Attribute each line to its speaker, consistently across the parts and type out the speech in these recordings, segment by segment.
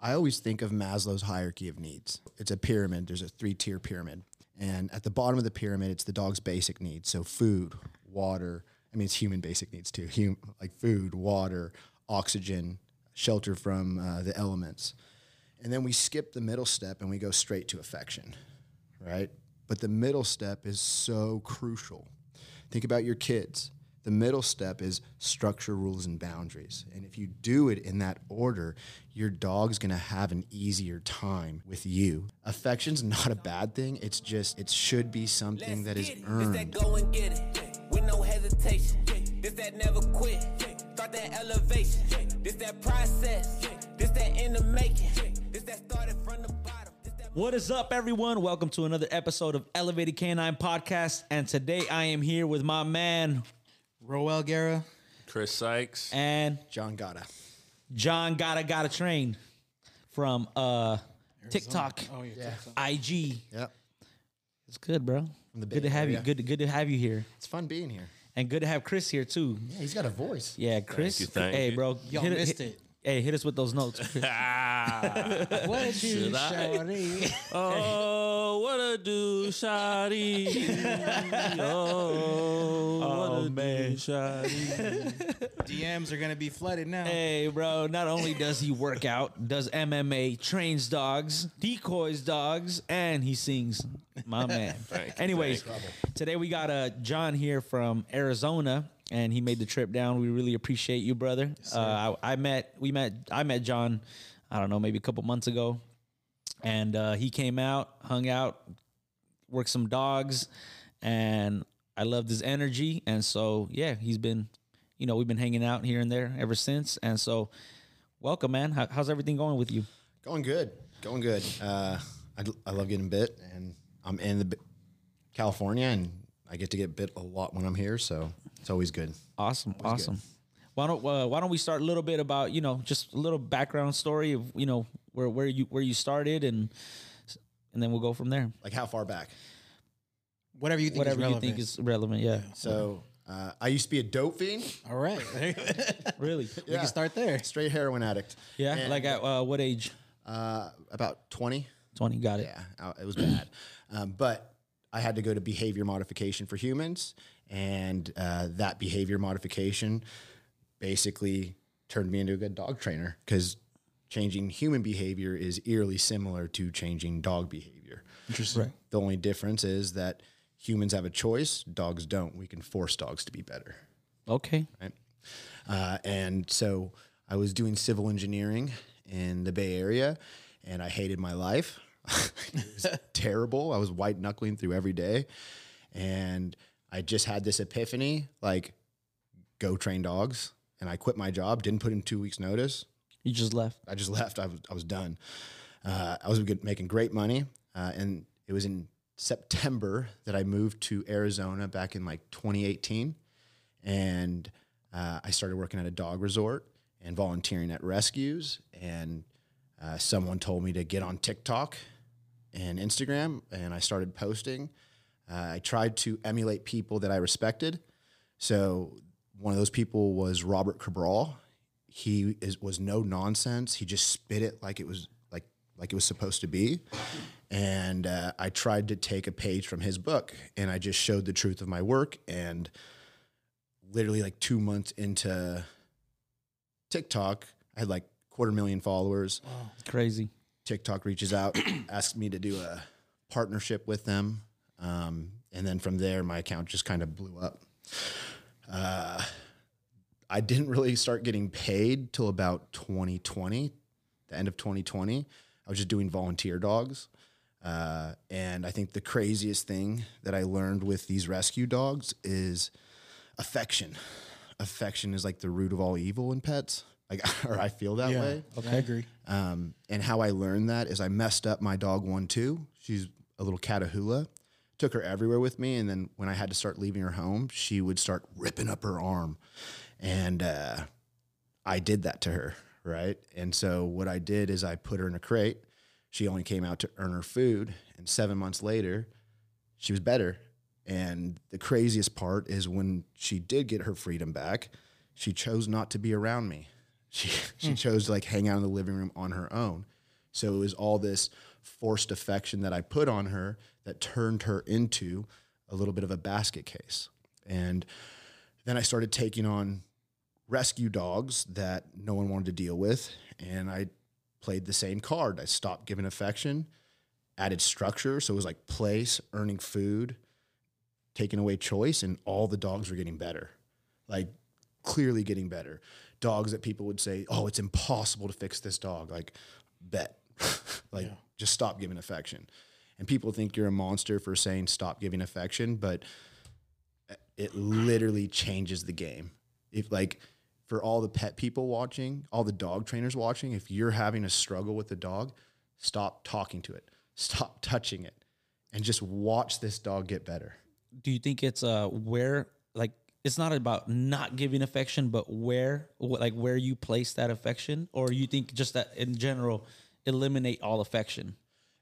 Speaker 1: I always think of Maslow's hierarchy of needs. It's a pyramid. There's a three tier pyramid. And at the bottom of the pyramid, it's the dog's basic needs. So food, water. I mean, it's human basic needs too. Hum- like food, water, oxygen, shelter from uh, the elements. And then we skip the middle step and we go straight to affection, right? But the middle step is so crucial. Think about your kids. The middle step is structure, rules, and boundaries. And if you do it in that order, your dog's gonna have an easier time with you. Affection's not a bad thing. It's just, it should be something that is
Speaker 2: This that
Speaker 1: earned.
Speaker 2: go and get it with no hesitation. This that never quit. Start that elevation. This that process. This that in the making. This that started from the bottom. This that
Speaker 3: What is up, everyone? Welcome to another episode of Elevated Canine Podcast. And today I am here with my man
Speaker 4: Roel Guerra.
Speaker 5: Chris Sykes.
Speaker 3: and
Speaker 1: John Gotta.
Speaker 3: John Gotta Gotta Train from uh TikTok,
Speaker 4: Oh, yeah.
Speaker 3: IG.
Speaker 1: Yep.
Speaker 3: It's good, bro.
Speaker 1: the
Speaker 3: good to
Speaker 1: Bay
Speaker 3: have you. Good to, good to have you here,
Speaker 1: It's fun being here.
Speaker 3: and good to have Chris here too.
Speaker 1: Yeah, he's got a voice.
Speaker 3: Yeah, Chris.
Speaker 5: you, thank
Speaker 3: hey, bro.
Speaker 4: Y'all
Speaker 3: hit
Speaker 4: missed
Speaker 3: hit-
Speaker 4: it.
Speaker 3: Hey, hit us with those notes.
Speaker 5: Ah.
Speaker 4: What did you
Speaker 5: Should I?
Speaker 4: shorty?
Speaker 5: oh, what a do, Shotty. Oh, what a
Speaker 3: man.
Speaker 5: do, Shotty.
Speaker 4: DMs are gonna be flooded now.
Speaker 3: Hey, bro, not only does he work out, does MMA, trains dogs, decoys dogs, and he sings. My man.
Speaker 5: Thank
Speaker 3: Anyways, today we got uh, John here from Arizona, and he made the trip down. We really appreciate you, brother. uh, I, I met, we met, I met John, I don't know, maybe a couple months ago, and uh, he came out, hung out, worked some dogs, and I loved his energy. And so, yeah, he's been, you know, we've been hanging out here and there ever since. And so, welcome, man. How, how's everything going with you?
Speaker 1: Going good. Going good. Uh, I, I love getting bit, and I'm in the California, and I get to get bit a lot when I'm here, so it's always good.
Speaker 3: Awesome, awesome. Why don't uh, Why don't we start a little bit about you know just a little background story of you know where where you where you started and and then we'll go from there.
Speaker 1: Like how far back?
Speaker 4: Whatever you think
Speaker 3: Whatever
Speaker 4: is
Speaker 3: you
Speaker 4: relevant.
Speaker 3: think is relevant. Yeah,
Speaker 1: So uh, I used to be a dope fiend,
Speaker 4: All right. Really? We
Speaker 3: really.
Speaker 4: can start there.
Speaker 1: straight heroin addict.
Speaker 3: Yeah,
Speaker 1: And,
Speaker 3: like at uh, what age?
Speaker 1: uh, about twenty.
Speaker 3: Twenty. Got it.
Speaker 1: Yeah, it was bad. Um, but I had to go to behavior modification for humans, and uh, that behavior modification basically turned me into a good dog trainer because changing human behavior is eerily similar to changing dog behavior.
Speaker 4: Interesting.
Speaker 1: The only difference is that humans have a choice, dogs don't. We can force dogs to be better
Speaker 3: Okay.
Speaker 1: right? Uh, and so I was doing civil engineering in the Bay Area, and I hated my life. it was terrible. I was white knuckling through every day, and I just had this epiphany: like, go train dogs. And I quit my job. Didn't put in two weeks' notice.
Speaker 3: You just left.
Speaker 1: I just left. I was I was done. Uh, I was making great money, uh, and it was in September that I moved to Arizona back in like 2018, and uh, I started working at a dog resort and volunteering at rescues. And uh, someone told me to get on TikTok and Instagram, and I started posting. Uh, I tried to emulate people that I respected. So one of those people was Robert Cabral. He is, was no nonsense. He just spit it like it was like like it was supposed to be. And uh, I tried to take a page from his book, and I just showed the truth of my work. And literally, like two months into TikTok, I had like quarter million followers.
Speaker 3: Crazy.
Speaker 1: TikTok reaches out, asks me to do a partnership with them. Um, and then from there, my account just kind of blew up. Uh, I didn't really start getting paid till about 2020, the end of 2020. I was just doing volunteer dogs. Uh, and I think the craziest thing that I learned with these rescue dogs is affection. Affection is like the root of all evil in pets. Like, or I feel that
Speaker 4: Yeah.
Speaker 1: way.
Speaker 4: Okay, I agree.
Speaker 1: Um, and how I learned that is I messed up my dog one too. She's a little Catahoula. Took her everywhere with me, and then when I had to start leaving her home, she would start ripping up her arm, and uh, I did that to her, right? And so what I did is I put her in a crate. She only came out to earn her food, and seven months later, she was better. And the craziest part is when she did get her freedom back, she chose not to be around me. She she chose to like hang out in the living room on her own. So it was all this forced affection that I put on her that turned her into a little bit of a basket case. And then I started taking on rescue dogs that no one wanted to deal with. And I played the same card. I stopped giving affection, added structure. So it was like place, earning food, taking away choice, and all the dogs were getting better. Like clearly getting better. Dogs that people would say, oh, it's impossible to fix this dog. Like, bet. like, just stop giving affection. And people think you're a monster for saying stop giving affection, but it literally changes the game. If like for all the pet people watching, all the dog trainers watching, if you're having a struggle with the dog, stop talking to it, stop touching it, and just watch this dog get better.
Speaker 3: Do you think it's uh where like it's not about not giving affection, but where wh- like where you place that affection, or you think just that in general eliminate all affection?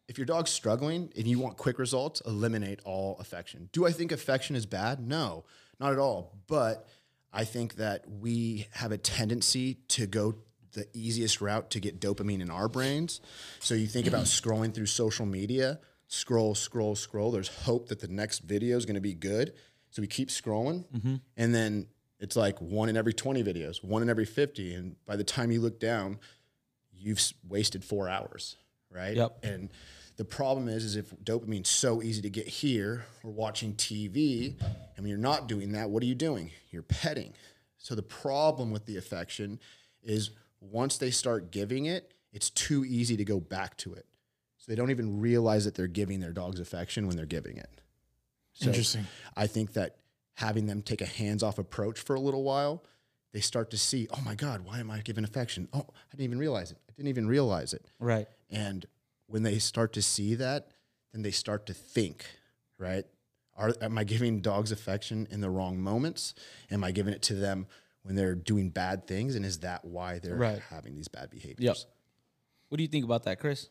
Speaker 1: If your dog's struggling and you want quick results, eliminate all affection. Do I think affection is bad? No, not at all. But I think that we have a tendency to go the easiest route to get dopamine in our brains. So you think about scrolling through social media, scroll, scroll, scroll. There's hope that the next video is going to be good. So we keep scrolling. Mm-hmm. And then it's like one in every 20 videos, one in every 50. And by the time you look down, you've wasted four hours, right?
Speaker 3: Yep.
Speaker 1: And the problem is, is if dopamine's so easy to get here, or watching TV, and when you're not doing that, what are you doing? You're petting. So the problem with the affection is once they start giving it, it's too easy to go back to it. So they don't even realize that they're giving their dog's affection when they're giving it. So
Speaker 4: Interesting.
Speaker 1: I think that having them take a hands-off approach for a little while, they start to see, oh my God, why am I giving affection? Oh, I didn't even realize it. I didn't even realize it.
Speaker 3: Right.
Speaker 1: And when they start to see that, then they start to think, right? Are, am I giving dogs affection in the wrong moments? Am I giving it to them when they're doing bad things? And is that why they're
Speaker 3: Right.
Speaker 1: having these bad behaviors?
Speaker 3: Yep. What do you think about that, Chris?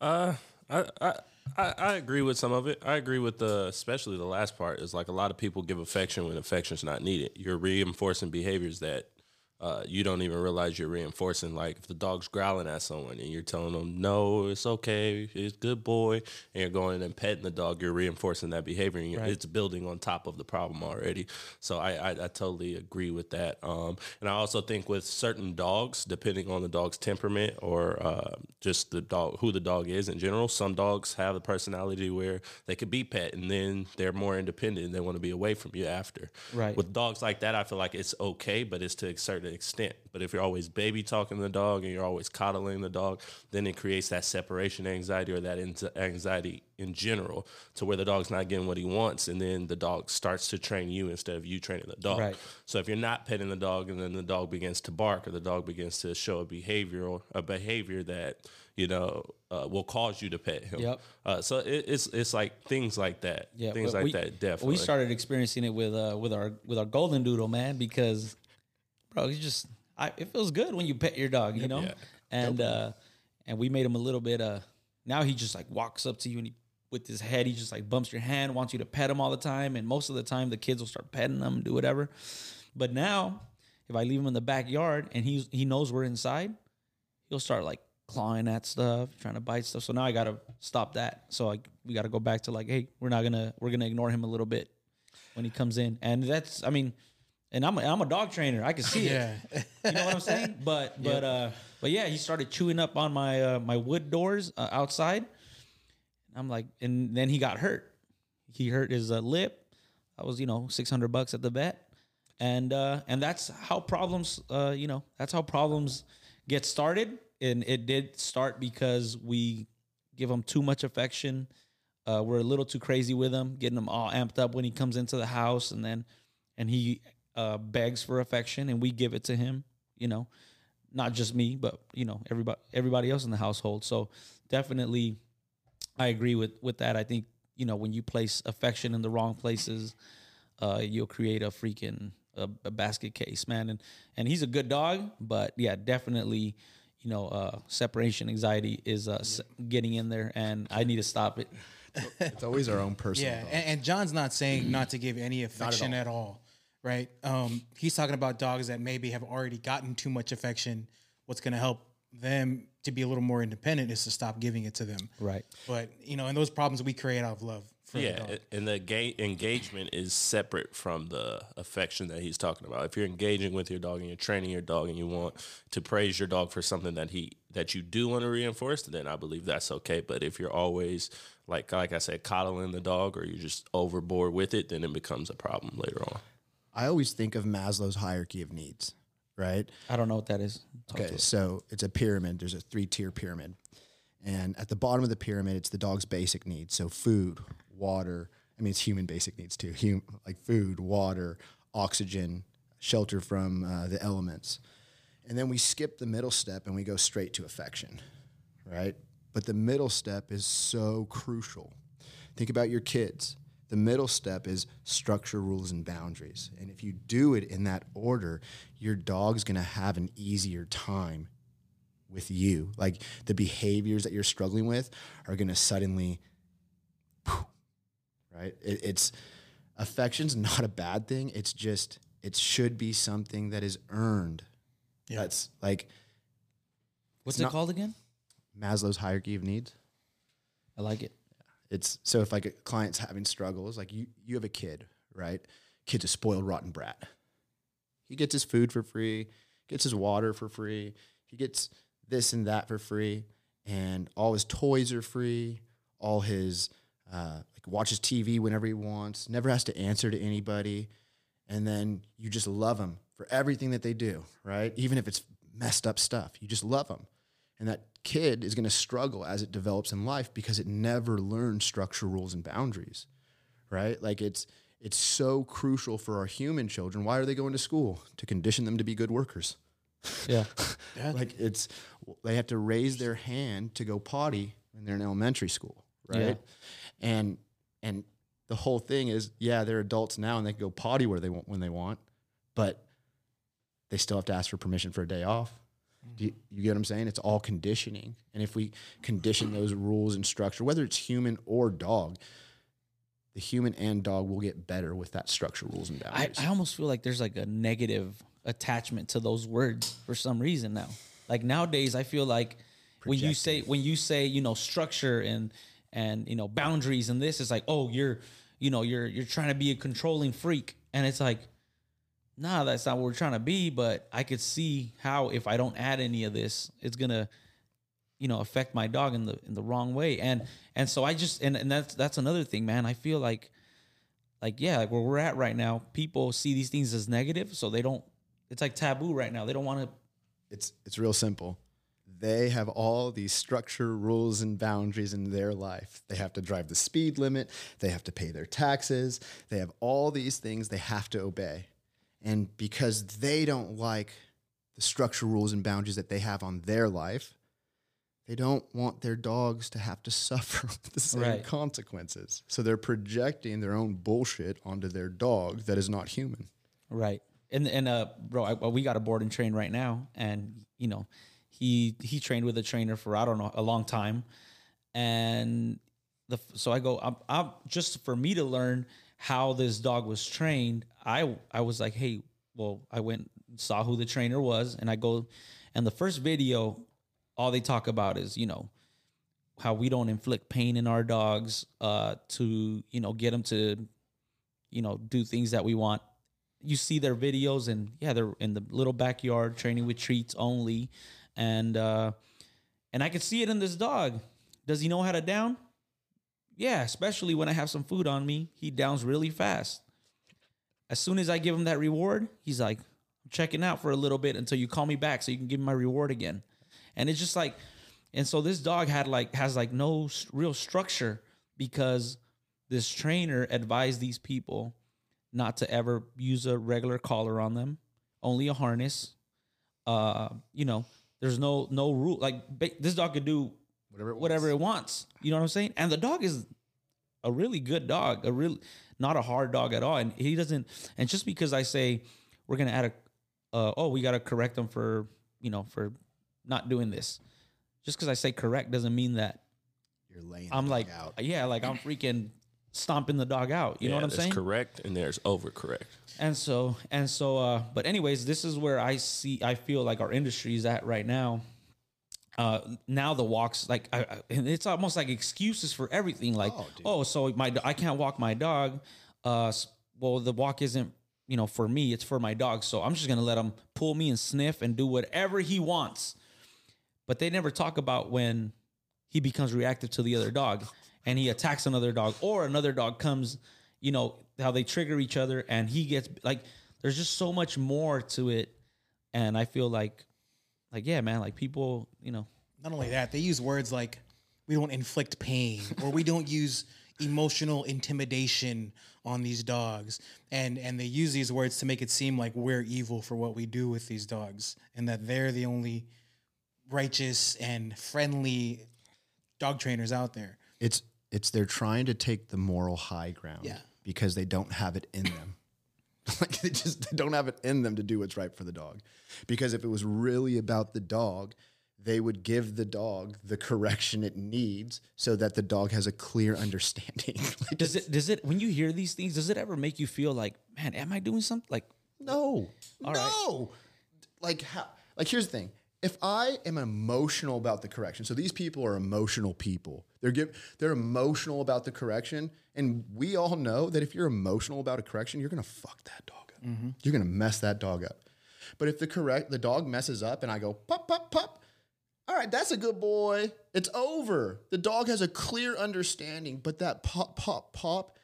Speaker 5: Uh, I, I I I agree with some of it. I agree with the especially the last part is like a lot of people give affection when affection's not needed. You're reinforcing behaviors that uh, you don't even realize you're reinforcing. Like if the dog's growling at someone and you're telling them no, it's okay, it's good boy, and you're going and petting the dog, you're reinforcing that behavior, and you're- it's building on top of the problem already. So I I, I totally agree with that. Um, and I also think with certain dogs, depending on the dog's temperament or uh, just the dog who the dog is in general, some dogs have a personality where they could be pet and then they're more independent and they want to be away from you after.
Speaker 3: Right.
Speaker 5: With dogs like that, I feel like it's okay, but it's to a certain extent. But if you're always baby talking the dog and you're always coddling the dog, then it creates that separation anxiety or that anxiety in general to where the dog's not getting what he wants. And then the dog starts to train you instead of you training the dog.
Speaker 3: Right.
Speaker 5: So if you're not petting the dog and then the dog begins to bark or the dog begins to show a behavior or a behavior that, you know, uh, will cause you to pet him.
Speaker 3: Yep.
Speaker 5: Uh, so it, it's it's like things like that.
Speaker 3: Yeah,
Speaker 5: Things like
Speaker 3: we-
Speaker 5: that. Definitely.
Speaker 3: We started experiencing it with uh with our with our golden doodle man because, bro, it's just I, it feels good when you pet your dog, you know,
Speaker 5: Yeah.
Speaker 3: and uh and we made him a little bit uh now he just like walks up to you and he with his head he just like bumps your hand, wants you to pet him all the time, and most of the time the kids will start petting him and do whatever, but now if I leave him in the backyard and he's he knows we're inside, he'll start like clawing at stuff, trying to bite stuff. So now I gotta stop that. So I, we gotta go back to like, hey, we're not gonna we're gonna ignore him a little bit when he comes in, and that's I mean, and I'm a, I'm a dog trainer, I can see it.
Speaker 4: Yeah.
Speaker 3: You know what I'm saying? But but uh but yeah, he started chewing up on my uh, my wood doors uh, outside. I'm like, and then he got hurt. He hurt his uh, lip. That was you know 600 bucks at the vet, and uh, and that's how problems uh, you know that's how problems get started. And it did start because we give him too much affection. Uh, we're a little too crazy with him, getting him all amped up when he comes into the house, and then and he uh, begs for affection, and we give it to him. You know, not just me, but you know everybody everybody else in the household. So definitely, I agree with with that. I think you know when you place affection in the wrong places, uh, you'll create a freaking a, a basket case, man. And and he's a good dog, but yeah, definitely. You know, uh, separation anxiety is uh, s- getting in there, and I need to stop it.
Speaker 1: It's always our own personal
Speaker 4: Yeah, and, and John's not saying not to give any affection at all. Right? Um, he's talking about dogs that maybe have already gotten too much affection. What's going to help them to be a little more independent is to stop giving it to them.
Speaker 3: Right.
Speaker 4: But you know, and those problems we create out of love for the
Speaker 5: Yeah,
Speaker 4: dog.
Speaker 5: and the ga- engagement is separate from the affection that he's talking about. If you're engaging with your dog and you're training your dog and you want to praise your dog for something that he that you do want to reinforce, then I believe that's okay. But if you're always like like I said, coddling the dog or you're just overboard with it, then it becomes a problem later on.
Speaker 1: I always think of Maslow's hierarchy of needs, right?
Speaker 3: I don't know what that is. Talk
Speaker 1: Okay, so it's a pyramid. There's a three tier pyramid. And at the bottom of the pyramid, it's the dog's basic needs. So food, water. I mean, it's human basic needs too. Hum- like food, water, oxygen, shelter from uh, the elements. And then we skip the middle step and we go straight to affection, right? But the middle step is so crucial. Think about your kids. The middle step is structure, rules, and boundaries. And if you do it in that order, your dog's gonna have an easier time with you. Like the behaviors that you're struggling with are gonna suddenly, right? It, it's affection's not a bad thing. It's just it should be something that is earned. Yeah. That's like
Speaker 3: What's it
Speaker 1: not-
Speaker 3: called again?
Speaker 1: Maslow's hierarchy of needs.
Speaker 3: I like it.
Speaker 1: It's so if like a client's having struggles, like you you have a kid, right? Kid's a spoiled rotten brat. He gets his food for free, gets his water for free, he gets this and that for free, and all his toys are free, all his uh, like watches TV whenever he wants, never has to answer to anybody, and then you just love him for everything that they do, right? Even if it's messed up stuff, you just love them. And that kid is going to struggle as it develops in life because it never learned structure, rules, and boundaries, right? Like it's it's so crucial for our human children. Why are they going to school? To condition them to be good workers.
Speaker 3: Yeah.
Speaker 1: Like it's they have to raise their hand to go potty when they're in elementary school, right? And and the whole thing is, yeah, they're adults now and they can go potty where they want when they want, but they still have to ask for permission for a day off. Do you, you get what I'm saying? It's all conditioning. And if we condition those rules and structure, whether it's human or dog, the human and dog will get better with that structure, rules, and boundaries.
Speaker 3: I almost feel like there's like a negative attachment to those words for some reason now. Like nowadays, I feel like when you say when you say you know structure and and you know boundaries and this, it's like oh you're you know you're you're trying to be a controlling freak, and it's like nah, that's not what we're trying to be. But I could see how if I don't add any of this, it's gonna you know affect my dog in the in the wrong way and and so i just and, and that's that's another thing man i feel like like yeah like where we're at right now people see these things as negative so they don't it's like taboo right now they don't want to
Speaker 1: It's it's real simple. They have all these structure, rules, and boundaries in their life. They have to drive the speed limit. They have to pay their taxes. They have all these things they have to obey. And because they don't like the structure, rules, and boundaries that they have on their life, they don't want their dogs to have to suffer the same
Speaker 3: Right.
Speaker 1: consequences. So they're projecting their own bullshit onto their dog that is not human.
Speaker 3: right and and uh bro I, we got a board and train right now and you know he he trained with a trainer for i don't know a long time and the so i go I'm, I'm just for me to learn how this dog was trained i i was like hey well i went saw who the trainer was and i go and the first video all they talk about is you know how we don't inflict pain in our dogs uh to you know get them to you know do things that we want. You see their videos and yeah they're in the little backyard training with treats only and uh and i could see it in this dog. Does he know how to down yeah especially when i have some food on me he downs really fast as soon as i give him that reward he's like i'm checking out for a little bit until you call me back so you can give me my reward again and it's just like and so this dog had like has like no real structure because this trainer advised these people not to ever use a regular collar on them, only a harness. Uh, you know, there's no no rule. Like this dog could do
Speaker 1: Whatever it
Speaker 3: whatever it wants. You know what I'm saying? And the dog is a really good dog, a real not a hard dog at all. And he doesn't. And just because I say we're gonna add a, uh, oh, we gotta correct them for you know for not doing this. Just because I say correct doesn't mean that
Speaker 1: You're laying
Speaker 3: I'm
Speaker 1: dog
Speaker 3: like,
Speaker 1: out.
Speaker 3: yeah, like I'm freaking stomping the dog out. You know what I'm
Speaker 5: there's
Speaker 3: saying?
Speaker 5: correct and there's overcorrect.
Speaker 3: And so and so uh but anyways, this is where I see I feel like our industry is at right now. Uh now the walks like I, I- it's almost like excuses for everything like oh, so my I can't walk my dog uh well the walk isn't you know for me it's for my dog so I'm just going to let him pull me and sniff and do whatever he wants. But they never talk about when he becomes reactive to the other dog and he attacks another dog or another dog comes you know how they trigger each other and he gets like there's just so much more to it and i feel like like yeah man like people you know
Speaker 4: Not only that, they use words like we don't inflict pain or we don't use emotional intimidation on these dogs. And and they use these words to make it seem like we're evil for what we do with these dogs and that they're the only righteous and friendly dog trainers out there.
Speaker 1: It's it's they're trying to take the moral high ground
Speaker 4: Yeah.
Speaker 1: because they don't have it in them. like they just they don't have it in them to do what's right for the dog. Because if it was really about the dog, they would give the dog the correction it needs so that the dog has a clear understanding. Like,
Speaker 3: does it does it when you hear these things does it ever make you feel like man am i doing something like
Speaker 1: No,
Speaker 3: All right.
Speaker 1: no. Like how? Like here's the thing. If I am emotional about the correction, so these people are emotional people. They're give, they're emotional about the correction, and we all know that if you're emotional about a correction, you're gonna fuck that dog up. Mm-hmm. You're gonna mess that dog up. But if the correct the dog messes up, and I go pop pop pop, all right, that's a good boy. It's over. The dog has a clear understanding, but that pop pop pop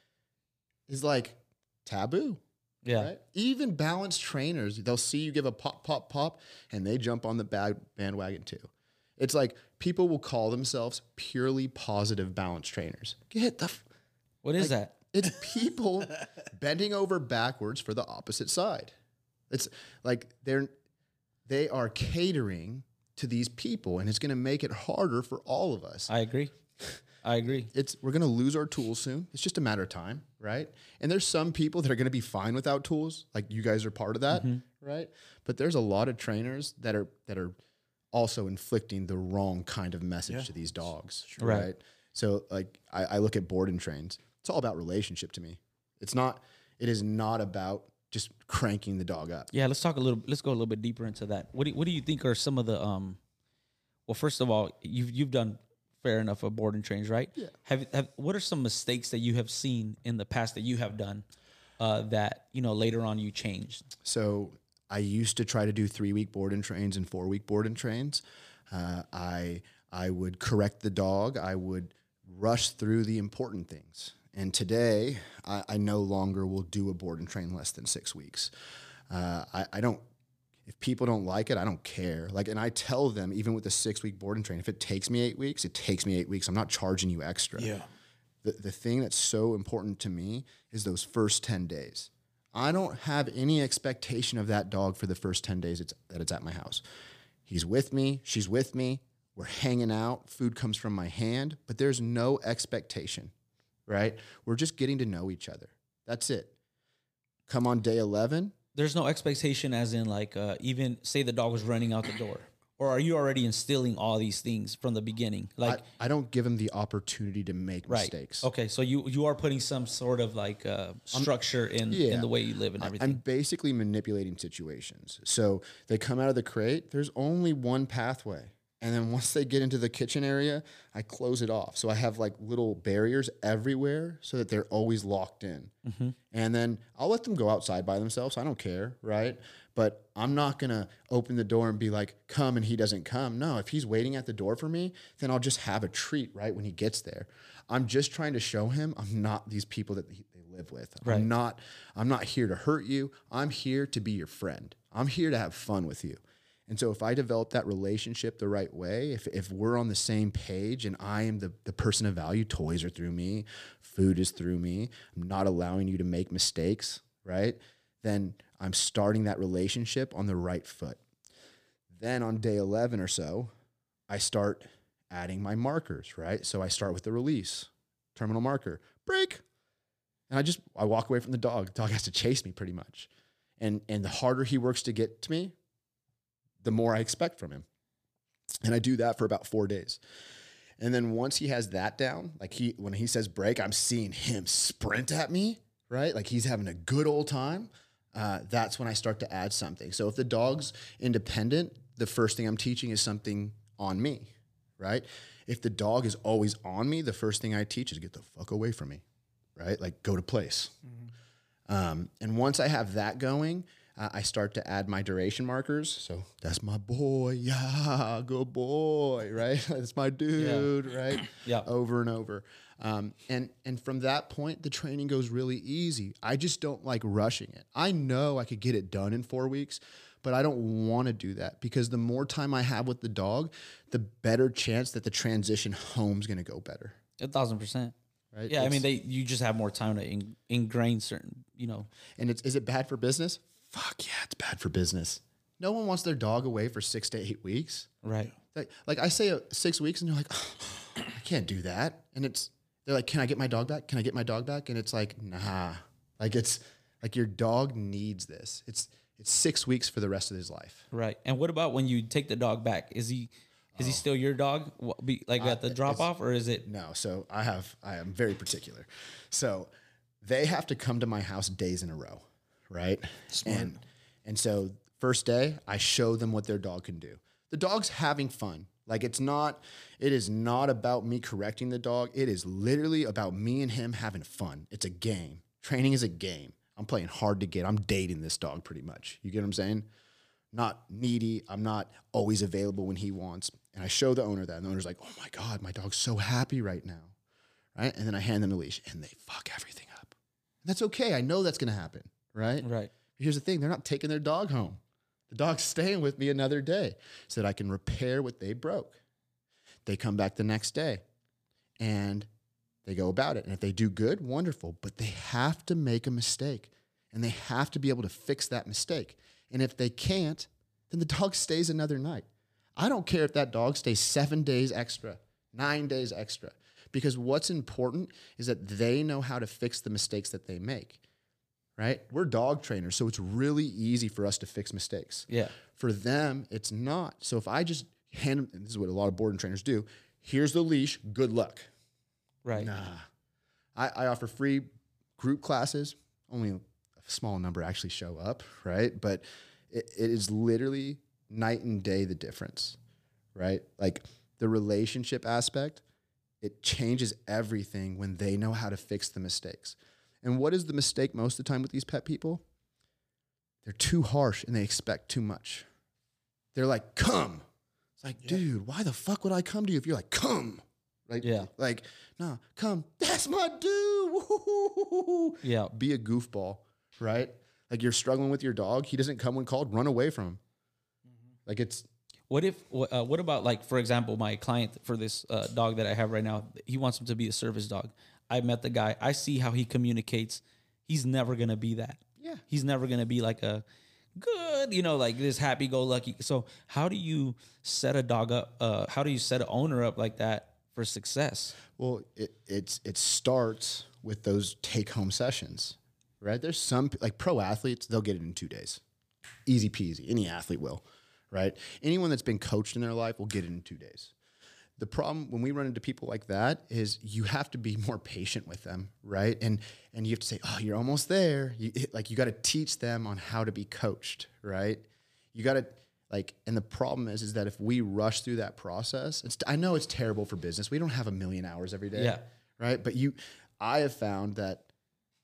Speaker 1: is like taboo.
Speaker 3: Yeah
Speaker 1: Right? Even balanced trainers, they'll see you give a pop, pop, pop, and they jump on the bag, bandwagon too. It's like people will call themselves purely positive balance trainers. Get the. F-
Speaker 3: what is that
Speaker 1: it's people bending over backwards for the opposite side. It's like they're they are catering to these people, and it's going to make it harder for all of us
Speaker 3: i agree i agree
Speaker 1: it's we're going to lose our tools soon. It's just a matter of time, right? And there's some people that are going to be fine without tools, like you guys are part of that, right? But there's a lot of trainers that are that are also inflicting the wrong kind of message to these dogs,
Speaker 3: Right.
Speaker 1: right? So like I, I look at board and trains. It's all about relationship to me. It's not. It is not about just cranking the dog up.
Speaker 3: Yeah, let's talk a little. Let's go a little bit deeper into that. What do What do you think are some of the um? Well, first of all, you've you've done fair enough of board and trains, right? Yeah. Have have what are some mistakes that you have seen in the past that you have done uh, that you know later on you changed?
Speaker 1: So I used to try to do three week board and trains and four week board and trains. Uh, I I would correct the dog. I would rush through the important things. And today, I, I no longer will do a board and train less than six weeks. Uh, I, I don't. If people don't like it, I don't care. Like, and I tell them, even with the six week board and train, if it takes me eight weeks, it takes me eight weeks. I'm not charging you extra Yeah. the, the thing that's so important to me is those first 10 days. I don't have any expectation of that dog for the first 10 days it's, that it's at my house. He's with me, she's with me, we're hanging out, food comes from my hand, but there's no expectation, right? We're just getting to know each other. That's it. Come on day 11,
Speaker 3: There's no expectation, as in like uh, even say the dog was running out the door, or are you already instilling all these things from the beginning? Like
Speaker 1: I, I don't give him the opportunity to make
Speaker 3: right?
Speaker 1: mistakes.
Speaker 3: Okay, so you you are putting some sort of like uh, structure in
Speaker 1: yeah.
Speaker 3: in the way you live and everything.
Speaker 1: I'm basically manipulating situations. So they come out of the crate, there's only one pathway. And then once they get into the kitchen area, I close it off. So I have like little barriers everywhere so that they're always locked in. Mm-hmm. And then I'll let them go outside by themselves. I don't care, right? But I'm not going to open the door and be like, come, and he doesn't come. No, if he's waiting at the door for me, then I'll just have a treat right when he gets there. I'm just trying to show him I'm not these people that they live with.
Speaker 3: Right.
Speaker 1: I'm not I'm not here to hurt you. I'm here to be your friend. I'm here to have fun with you. And so if I develop that relationship the right way, if, if we're on the same page and I am the, the person of value, toys are through me, food is through me, I'm not allowing you to make mistakes, right? Then I'm starting that relationship on the right foot. Then on day 11 or so, I start adding my markers, right? So I start with the release, terminal marker, break. And I just I walk away from the dog. The dog has to chase me pretty much. And and the harder he works to get to me, the more I expect from him. And I do that for about 4 days. And then once he has that down, like he when he says break, I'm seeing him sprint at me, right? Like he's having a good old time. Uh, that's when I start to add something. So if the dog's independent, the first thing I'm teaching is something on me, right? If the dog is always on me, the first thing I teach is get the fuck away from me, right? Like go to place. Um, and once I have that going, uh, I start to add my duration markers. So that's my boy, yeah, good boy, right? that's my dude, right?
Speaker 3: Yeah.
Speaker 1: Over and over. Um, and and from that point, the training goes really easy. I just don't like rushing it. I know I could get it done in four weeks, but I don't want to do that because the more time I have with the dog, the better chance that the transition home's going to go better.
Speaker 3: A thousand percent.
Speaker 1: Right?
Speaker 3: Yeah, I mean, they you just have more time to in, ingrain certain, you know.
Speaker 1: And it's is it bad for business? Fuck yeah, it's bad for business. No one wants their dog away for six to eight weeks.
Speaker 3: Right.
Speaker 1: Like, like I say uh, six weeks, and they're like, I can't do that. And it's they're like, Can I get my dog back? Can I get my dog back? And it's like, Nah. Like it's like your dog needs this. It's it's six weeks for the rest of his life.
Speaker 3: Right. And what about when you take the dog back? Is he is he still your dog? Like at the drop off, or is it?
Speaker 1: No, so I have I am very particular. So they have to come to my house days in a row, right? And and so first day I show them what their dog can do. The dog's having fun. Like it's not it is not about me correcting the dog. It is literally about me and him having fun. It's a game. Training is a game. I'm playing hard to get. I'm dating this dog pretty much. You get what I'm saying? Not needy. I'm not always available when he wants. And I show the owner that, and the owner's like, "Oh my god, my dog's so happy right now." right? And then I hand them a leash and they fuck everything up. And That's okay. I know that's going to happen, right?
Speaker 3: Right.
Speaker 1: Here's the thing they're not taking their dog home. The dog's staying with me another day so that I can repair what they broke. They come back the next day and they go about it. And if they do good, wonderful. But they have to make a mistake and they have to be able to fix that mistake. And if they can't, then the dog stays another night. I don't care if that dog stays seven days extra, nine days extra, because what's important is that they know how to fix the mistakes that they make, right? We're dog trainers, so it's really easy for us to fix mistakes.
Speaker 3: Yeah.
Speaker 1: For them, it's not. So if I just hand them, this is what a lot of boarding trainers do, here's the leash, good luck.
Speaker 3: Right.
Speaker 1: Nah. I, I offer free group classes. Only a small number actually show up, right? But it, it is literally night and day the difference, right? Like the relationship aspect, it changes everything when they know how to fix the mistakes. And what is the mistake most of the time with these pet people? They're too harsh and they expect too much. They're like, come. It's like, dude, why the fuck would I come to you if you're like, come? Right?
Speaker 3: Yeah.
Speaker 1: Like, no, come. That's my dude.
Speaker 3: Yeah.
Speaker 1: Be a goofball, right? Like you're struggling with your dog. He doesn't come when called. Run away from him. Like it's
Speaker 3: What if? Uh, what about like, for example, my client for this uh, dog that I have right now? He wants him to be a service dog. I met the guy. I see how he communicates. He's never gonna be that.
Speaker 1: Yeah.
Speaker 3: He's never gonna be like a good, you know, like this happy-go-lucky. So how do you set a dog up? Uh, how do you set an owner up like that for success?
Speaker 1: Well, it it's it starts with those take home sessions, right? There's some like pro athletes, they'll get it in two days, easy peasy. Any athlete will, right? Anyone that's been coached in their life will get it in two days. The problem when we run into people like that is you have to be more patient with them, right? And and you have to say, "Oh, you're almost there." You, like you got to teach them on how to be coached, right? You got to like, and the problem is, is that if we rush through that process, it's I know it's terrible for business. We don't have a million hours every day,
Speaker 3: Yeah.
Speaker 1: right? But you, I have found that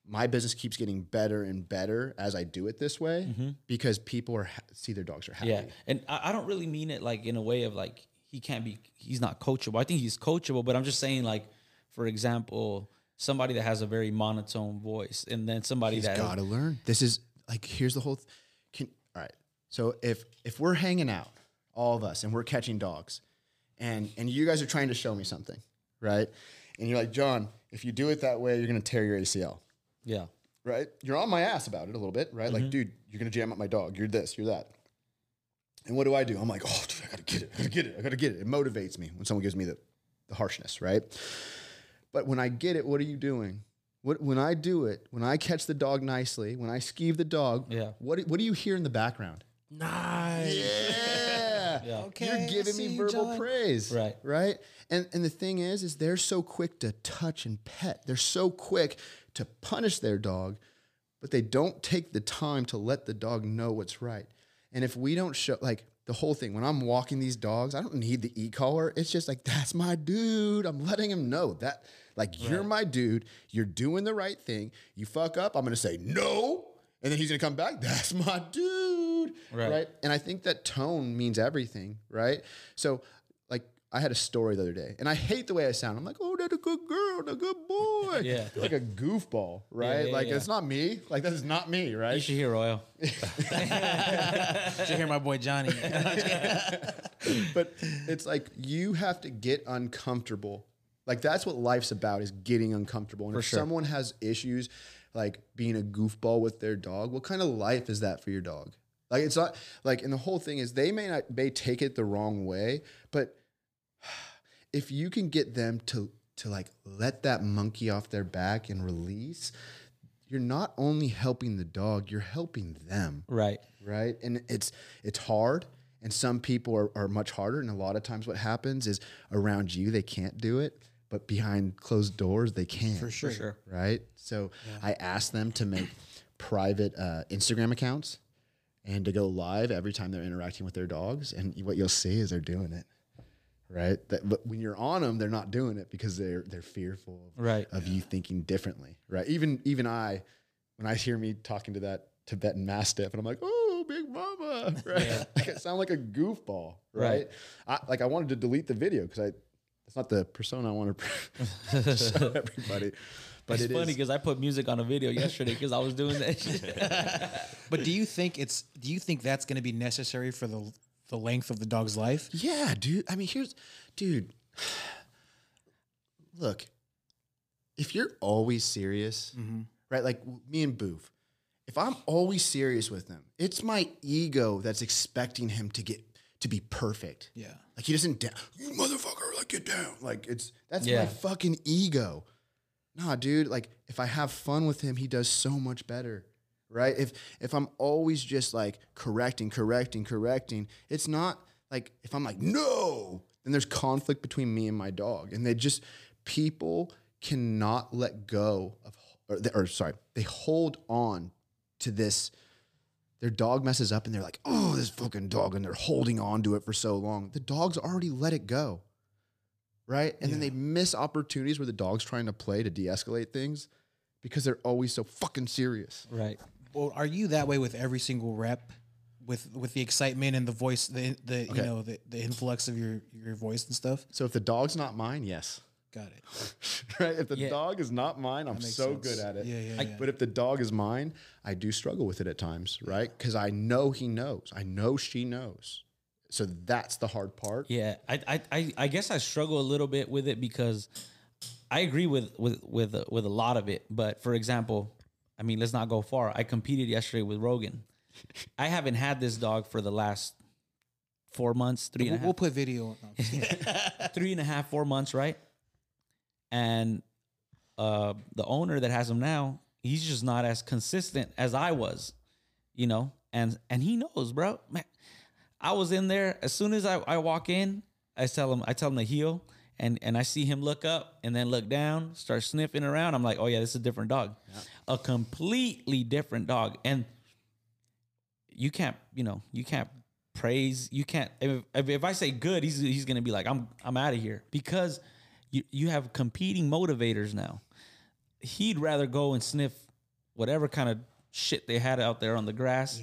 Speaker 1: my business keeps getting better and better as I do it this way mm-hmm. because people are ha- see their dogs are happy.
Speaker 3: Yeah, and I, I don't really mean it like in a way of like he can't be, he's not coachable. I think he's coachable, but I'm just saying like, for example, somebody that has a very monotone voice, and then somebody
Speaker 1: He's
Speaker 3: that
Speaker 1: got to learn. This is like here's the whole. Th- can all right. So if if we're hanging out, all of us, and we're catching dogs, and and you guys are trying to show me something, right? And you're like, John, if you do it that way, you're gonna tear your ACL,
Speaker 3: yeah,
Speaker 1: right? You're on my ass about it a little bit, right?
Speaker 3: Mm-hmm.
Speaker 1: Like, dude, you're gonna jam up my dog. You're this. You're that. And what do I do? I'm like, oh, dude, I gotta get it. I gotta get it. I gotta get it. It motivates me when someone gives me the, the harshness, right? But when I get it, what are you doing? What, when I do it, when I catch the dog nicely, when I skeeve the dog,
Speaker 3: Yeah.
Speaker 1: what, what do you hear in the background?
Speaker 5: Nice.
Speaker 1: Yeah.
Speaker 3: Yeah.
Speaker 4: Okay,
Speaker 1: You're giving me
Speaker 4: you,
Speaker 1: verbal
Speaker 4: John.
Speaker 1: praise.
Speaker 3: Right.
Speaker 1: Right. And and the thing is, is they're so quick to touch and pet. They're so quick to punish their dog, but they don't take the time to let the dog know what's right. And if we don't show like the whole thing, when I'm walking these dogs, I don't need the e-collar. It's just like that's my dude. I'm letting him know that like you're my dude. You're doing the right thing. You fuck up, I'm gonna say no. And then he's gonna come back. That's my dude.
Speaker 3: Right.
Speaker 1: right? And I think that tone means everything, right? So, I had a story the other day, and I hate the way I sound. I'm like, oh, that's a good girl, that's a good boy.
Speaker 3: Yeah.
Speaker 1: like a goofball, right?
Speaker 3: yeah,
Speaker 1: like,
Speaker 3: yeah.
Speaker 1: it's not me. Like, that is not me, right?
Speaker 3: You should hear Royal.
Speaker 4: Did you hear my boy Johnny?
Speaker 1: but it's like you have to get uncomfortable. Like that's what life's about is getting uncomfortable. And if
Speaker 3: sure.
Speaker 1: someone has issues like being a goofball with their dog, what kind of life is that for your dog? Like it's not like and the whole thing is they may not may take it the wrong way, but if you can get them to to like let that monkey off their back and release, you're not only helping the dog, you're helping them
Speaker 3: Right.
Speaker 1: right? And it's it's hard, and some people are, are much harder. And a lot of times, what happens is around you they can't do it, but behind closed doors they can. For
Speaker 4: sure.
Speaker 3: sure.
Speaker 1: right? So I asked them to make private uh, Instagram accounts and to go live every time they're interacting with their dogs. And what you'll see is they're doing it. Right, that, but when you're on them, they're not doing it because they're they're fearful of,
Speaker 3: Right.
Speaker 1: of you thinking differently. Right, even even I, when I hear me talking to that Tibetan Mastiff, and I'm like, "Oh, big mama," right? like I sound like a goofball, right?
Speaker 3: Right.
Speaker 1: I, like I wanted to delete the video because I, that's not the persona I want to show everybody. But
Speaker 3: It's
Speaker 1: it
Speaker 3: funny because I put music on a video yesterday because I was doing that
Speaker 4: but do you think it's? Do you think that's going to be necessary for the the length of the dog's life?
Speaker 1: Yeah, dude. I mean, here's, dude. Look, if you're always serious, mm-hmm. right? Like me and Boof, if I'm always serious with him, it's my ego that's expecting him to get to be perfect.
Speaker 4: Yeah.
Speaker 1: Like he doesn't down, you motherfucker, like get down. Like it's that's
Speaker 3: Yeah.
Speaker 1: my fucking ego. Nah, dude, like if I have fun with him, he does so much better. Right? If if I'm always just like correcting, correcting, correcting, it's not like if I'm like, no, then there's conflict between me and my dog. And they just people cannot let go of or, they, or sorry, they hold on to this their dog messes up and they're like, oh, this fucking dog, and they're holding on to it for so long. The dog's already let it go. Right? And then they miss opportunities where the dog's trying to play to de escalate things because they're always so fucking serious.
Speaker 3: right.
Speaker 4: Well, are you that way with every single rep, with with the excitement and the voice, the the you know the, the influx of your your voice and stuff?
Speaker 1: So if the dog's not mine, yes.
Speaker 4: Got it.
Speaker 1: right? If the
Speaker 3: Yeah.
Speaker 1: dog is not mine, I'm so
Speaker 4: sense.
Speaker 1: good at it.
Speaker 4: Yeah, yeah,
Speaker 3: I-
Speaker 4: yeah.
Speaker 1: But if the dog is mine, I do struggle with it at times, right? Because I know he knows. I know she knows. So that's the hard part.
Speaker 3: Yeah, I, I, I, I guess I struggle a little bit with it because I agree with with with uh, with a lot of it. But for example, I mean, let's not go far. I competed yesterday with Rogan. I haven't had this dog for the last four months, three and
Speaker 4: We'll,
Speaker 3: a half,
Speaker 4: we'll put video. on- no, I'm just kidding.
Speaker 3: three and a half, four months, right? And uh, the owner that has him now, he's just not as consistent as I was, you know. And and he knows, bro. Man, I was in there as soon as I, I walk in, I tell him I tell him to heel, and and I see him look up and then look down, start sniffing around. I'm like, oh yeah, this is a different dog, a completely different dog, and you can't, you know, you can't praise, you can't. If, if, I say good, he's he's gonna be like, I'm I'm out of here because you you have competing motivators now. He'd rather go and sniff whatever kind of shit they had out there on the grass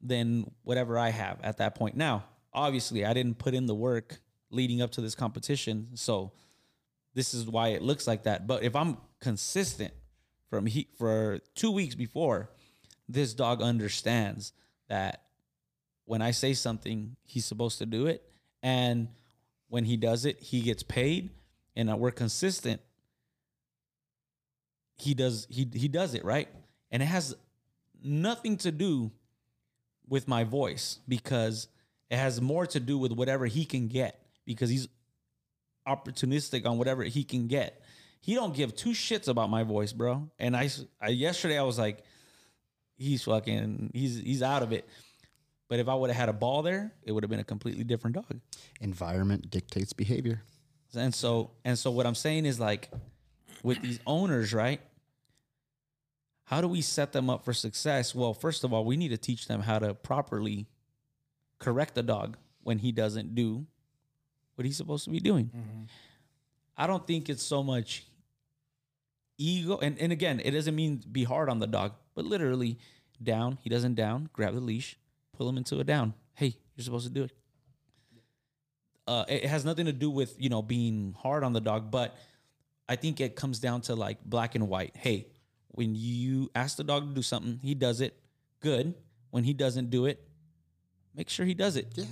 Speaker 3: than whatever I have at that point. Now, obviously, I didn't put in the work leading up to this competition, so this is why it looks like that. But if I'm consistent from he for two weeks before, this dog understands that when I say something, he's supposed to do it, and when he does it, he gets paid, and we're consistent. He does he he does it right, and it has nothing to do with my voice because it has more to do with whatever he can get because he's opportunistic on whatever he can get. He don't give two shits about my voice, bro. And I, I yesterday I was like, he's fucking, he's he's out of it. But if I would have had a ball there, it would have been a completely different dog.
Speaker 1: Environment dictates behavior.
Speaker 3: And so and so what I'm saying is like with these owners, right? How do we set them up for success? Well, first of all, we need to teach them how to properly correct the dog when he doesn't do what he's supposed to be doing. I don't think it's so much ego and, and again, it doesn't mean be hard on the dog, but literally down, he doesn't down, grab the leash, pull him into a down. Hey, you're supposed to do it uh, it has nothing to do with you know being hard on the dog, but I think it comes down to like black and white. Hey, when you ask the dog to do something, he does it. Good. When he doesn't do it, make sure he does it.
Speaker 1: Yeah.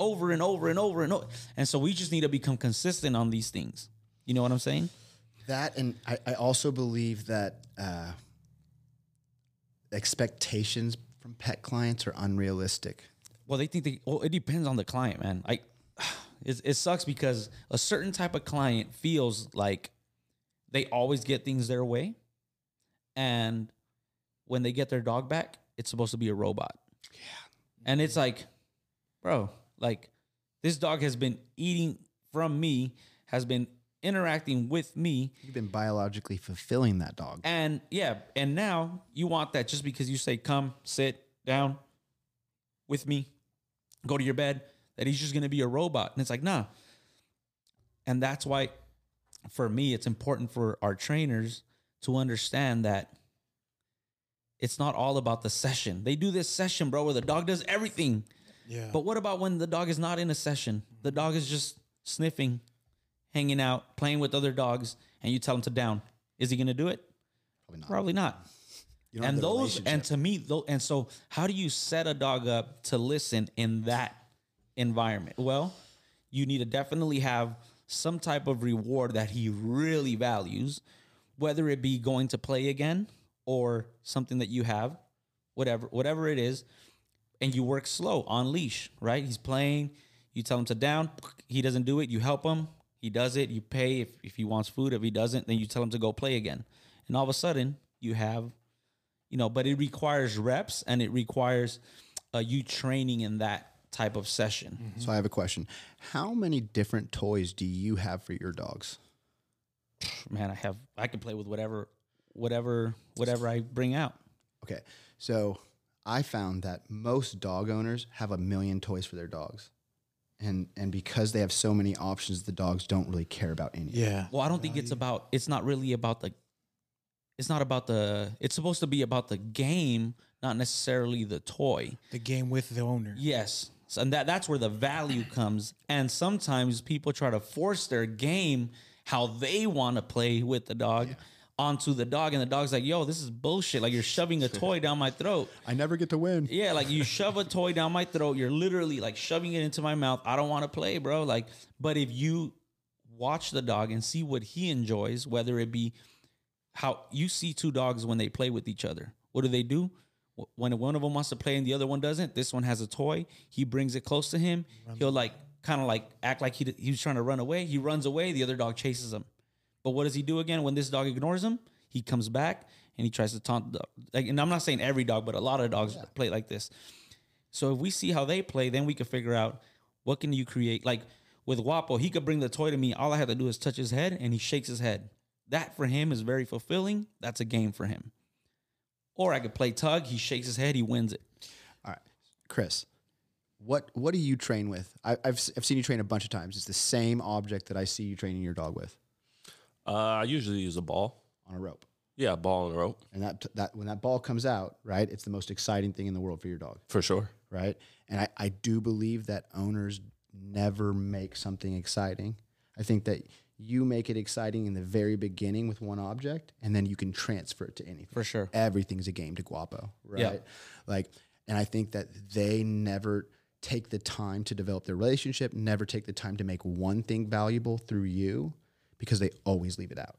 Speaker 3: Over and over and over and over. And so we just need to become consistent on these things. You know what I'm saying?
Speaker 1: That and I, I also believe that uh, expectations from pet clients are unrealistic.
Speaker 3: Well, they think they. Well, it depends on the client, man. Like, it, it sucks because a certain type of client feels like they always get things their way, and when they get their dog back, it's supposed to be a robot. Yeah, and it's like, bro, like this dog has been eating from me, has been interacting with me,
Speaker 1: You've been biologically fulfilling that dog.
Speaker 3: and yeah, and now you want that just because you say, come, sit down with me, go to your bed, that he's just gonna be a robot. And it's like, nah. And that's why, for me, it's important for our trainers to understand that it's not all about the session. They do this session, bro, where the dog does everything.
Speaker 4: Yeah.
Speaker 3: But what about when the dog is not in a session? The dog is just sniffing, hanging out, playing with other dogs, and you tell him to down. Is he gonna do it?
Speaker 1: Probably not.
Speaker 3: Probably not.
Speaker 1: You
Speaker 3: And those, and to me, though, and so how do you set a dog up to listen in that environment? Well, you need to definitely have some type of reward that he really values, whether it be going to play again or something that you have, whatever, whatever it is, and you work slow on leash, right? He's playing, you tell him to down, he doesn't do it, you help him, he does it, you pay if, if he wants food, if he doesn't, then you tell him to go play again. And all of a sudden, you have you know, but it requires reps and it requires uh, you training in that type of session.
Speaker 1: So I have a question. How many different toys do you have for your dogs?
Speaker 3: Man, I have I can play with whatever, whatever, whatever I bring out.
Speaker 1: Okay. So I found that most dog owners have a million toys for their dogs. And and because they have so many options, the dogs don't really care about any.
Speaker 4: yeah.
Speaker 3: Well, I don't think it's about. It's not really about the. It's not about the. It's supposed to be about the game, not necessarily the toy.
Speaker 4: The game with the owner.
Speaker 3: Yes. So, and that that's where the value comes. And sometimes people try to force their game how they want to play with the dog onto the dog, and the dog's like, "Yo, this is bullshit! Like you're shoving a toy down my throat."
Speaker 1: I never get to win.
Speaker 3: Yeah, like you shove a toy down my throat. You're literally like shoving it into my mouth. I don't want to play, bro. Like, but if you watch the dog and see what he enjoys, whether it be how you see two dogs when they play with each other, what do they do? When one of them wants to play and the other one doesn't, this one has a toy. He brings it close to him. He'll like kind of like act like he he was trying to run away. He runs away. The other dog chases him. But what does he do again when this dog ignores him? He comes back and he tries to taunt the dog. Like, and I'm not saying every dog, but a lot of dogs play like this. So if we see how they play, then we can figure out what can you create. Like with Guapo, he could bring the toy to me. All I have to do is touch his head and he shakes his head. That for him is very fulfilling. That's a game for him. Or I could play tug. He shakes his head. He wins it.
Speaker 1: All right, Chris, what what do you train with? I, I've s- I've seen you train a bunch of times. It's the same object that I see you training your dog with
Speaker 5: Uh, I usually use a ball.
Speaker 1: on a rope,
Speaker 5: Yeah, ball and a rope
Speaker 1: and that that when that ball comes out, right, it's the most exciting thing in the world for your dog,
Speaker 5: for sure.
Speaker 1: right? And I, I do believe that owners never make something exciting. I think that you make it exciting in the very beginning with one object, and then you can transfer it to anything.
Speaker 3: For sure.
Speaker 1: everything's a game to Guapo, right?
Speaker 3: Yeah.
Speaker 1: Like, and I think that they never take the time to develop their relationship, never take the time to make one thing valuable through you because they always leave it out.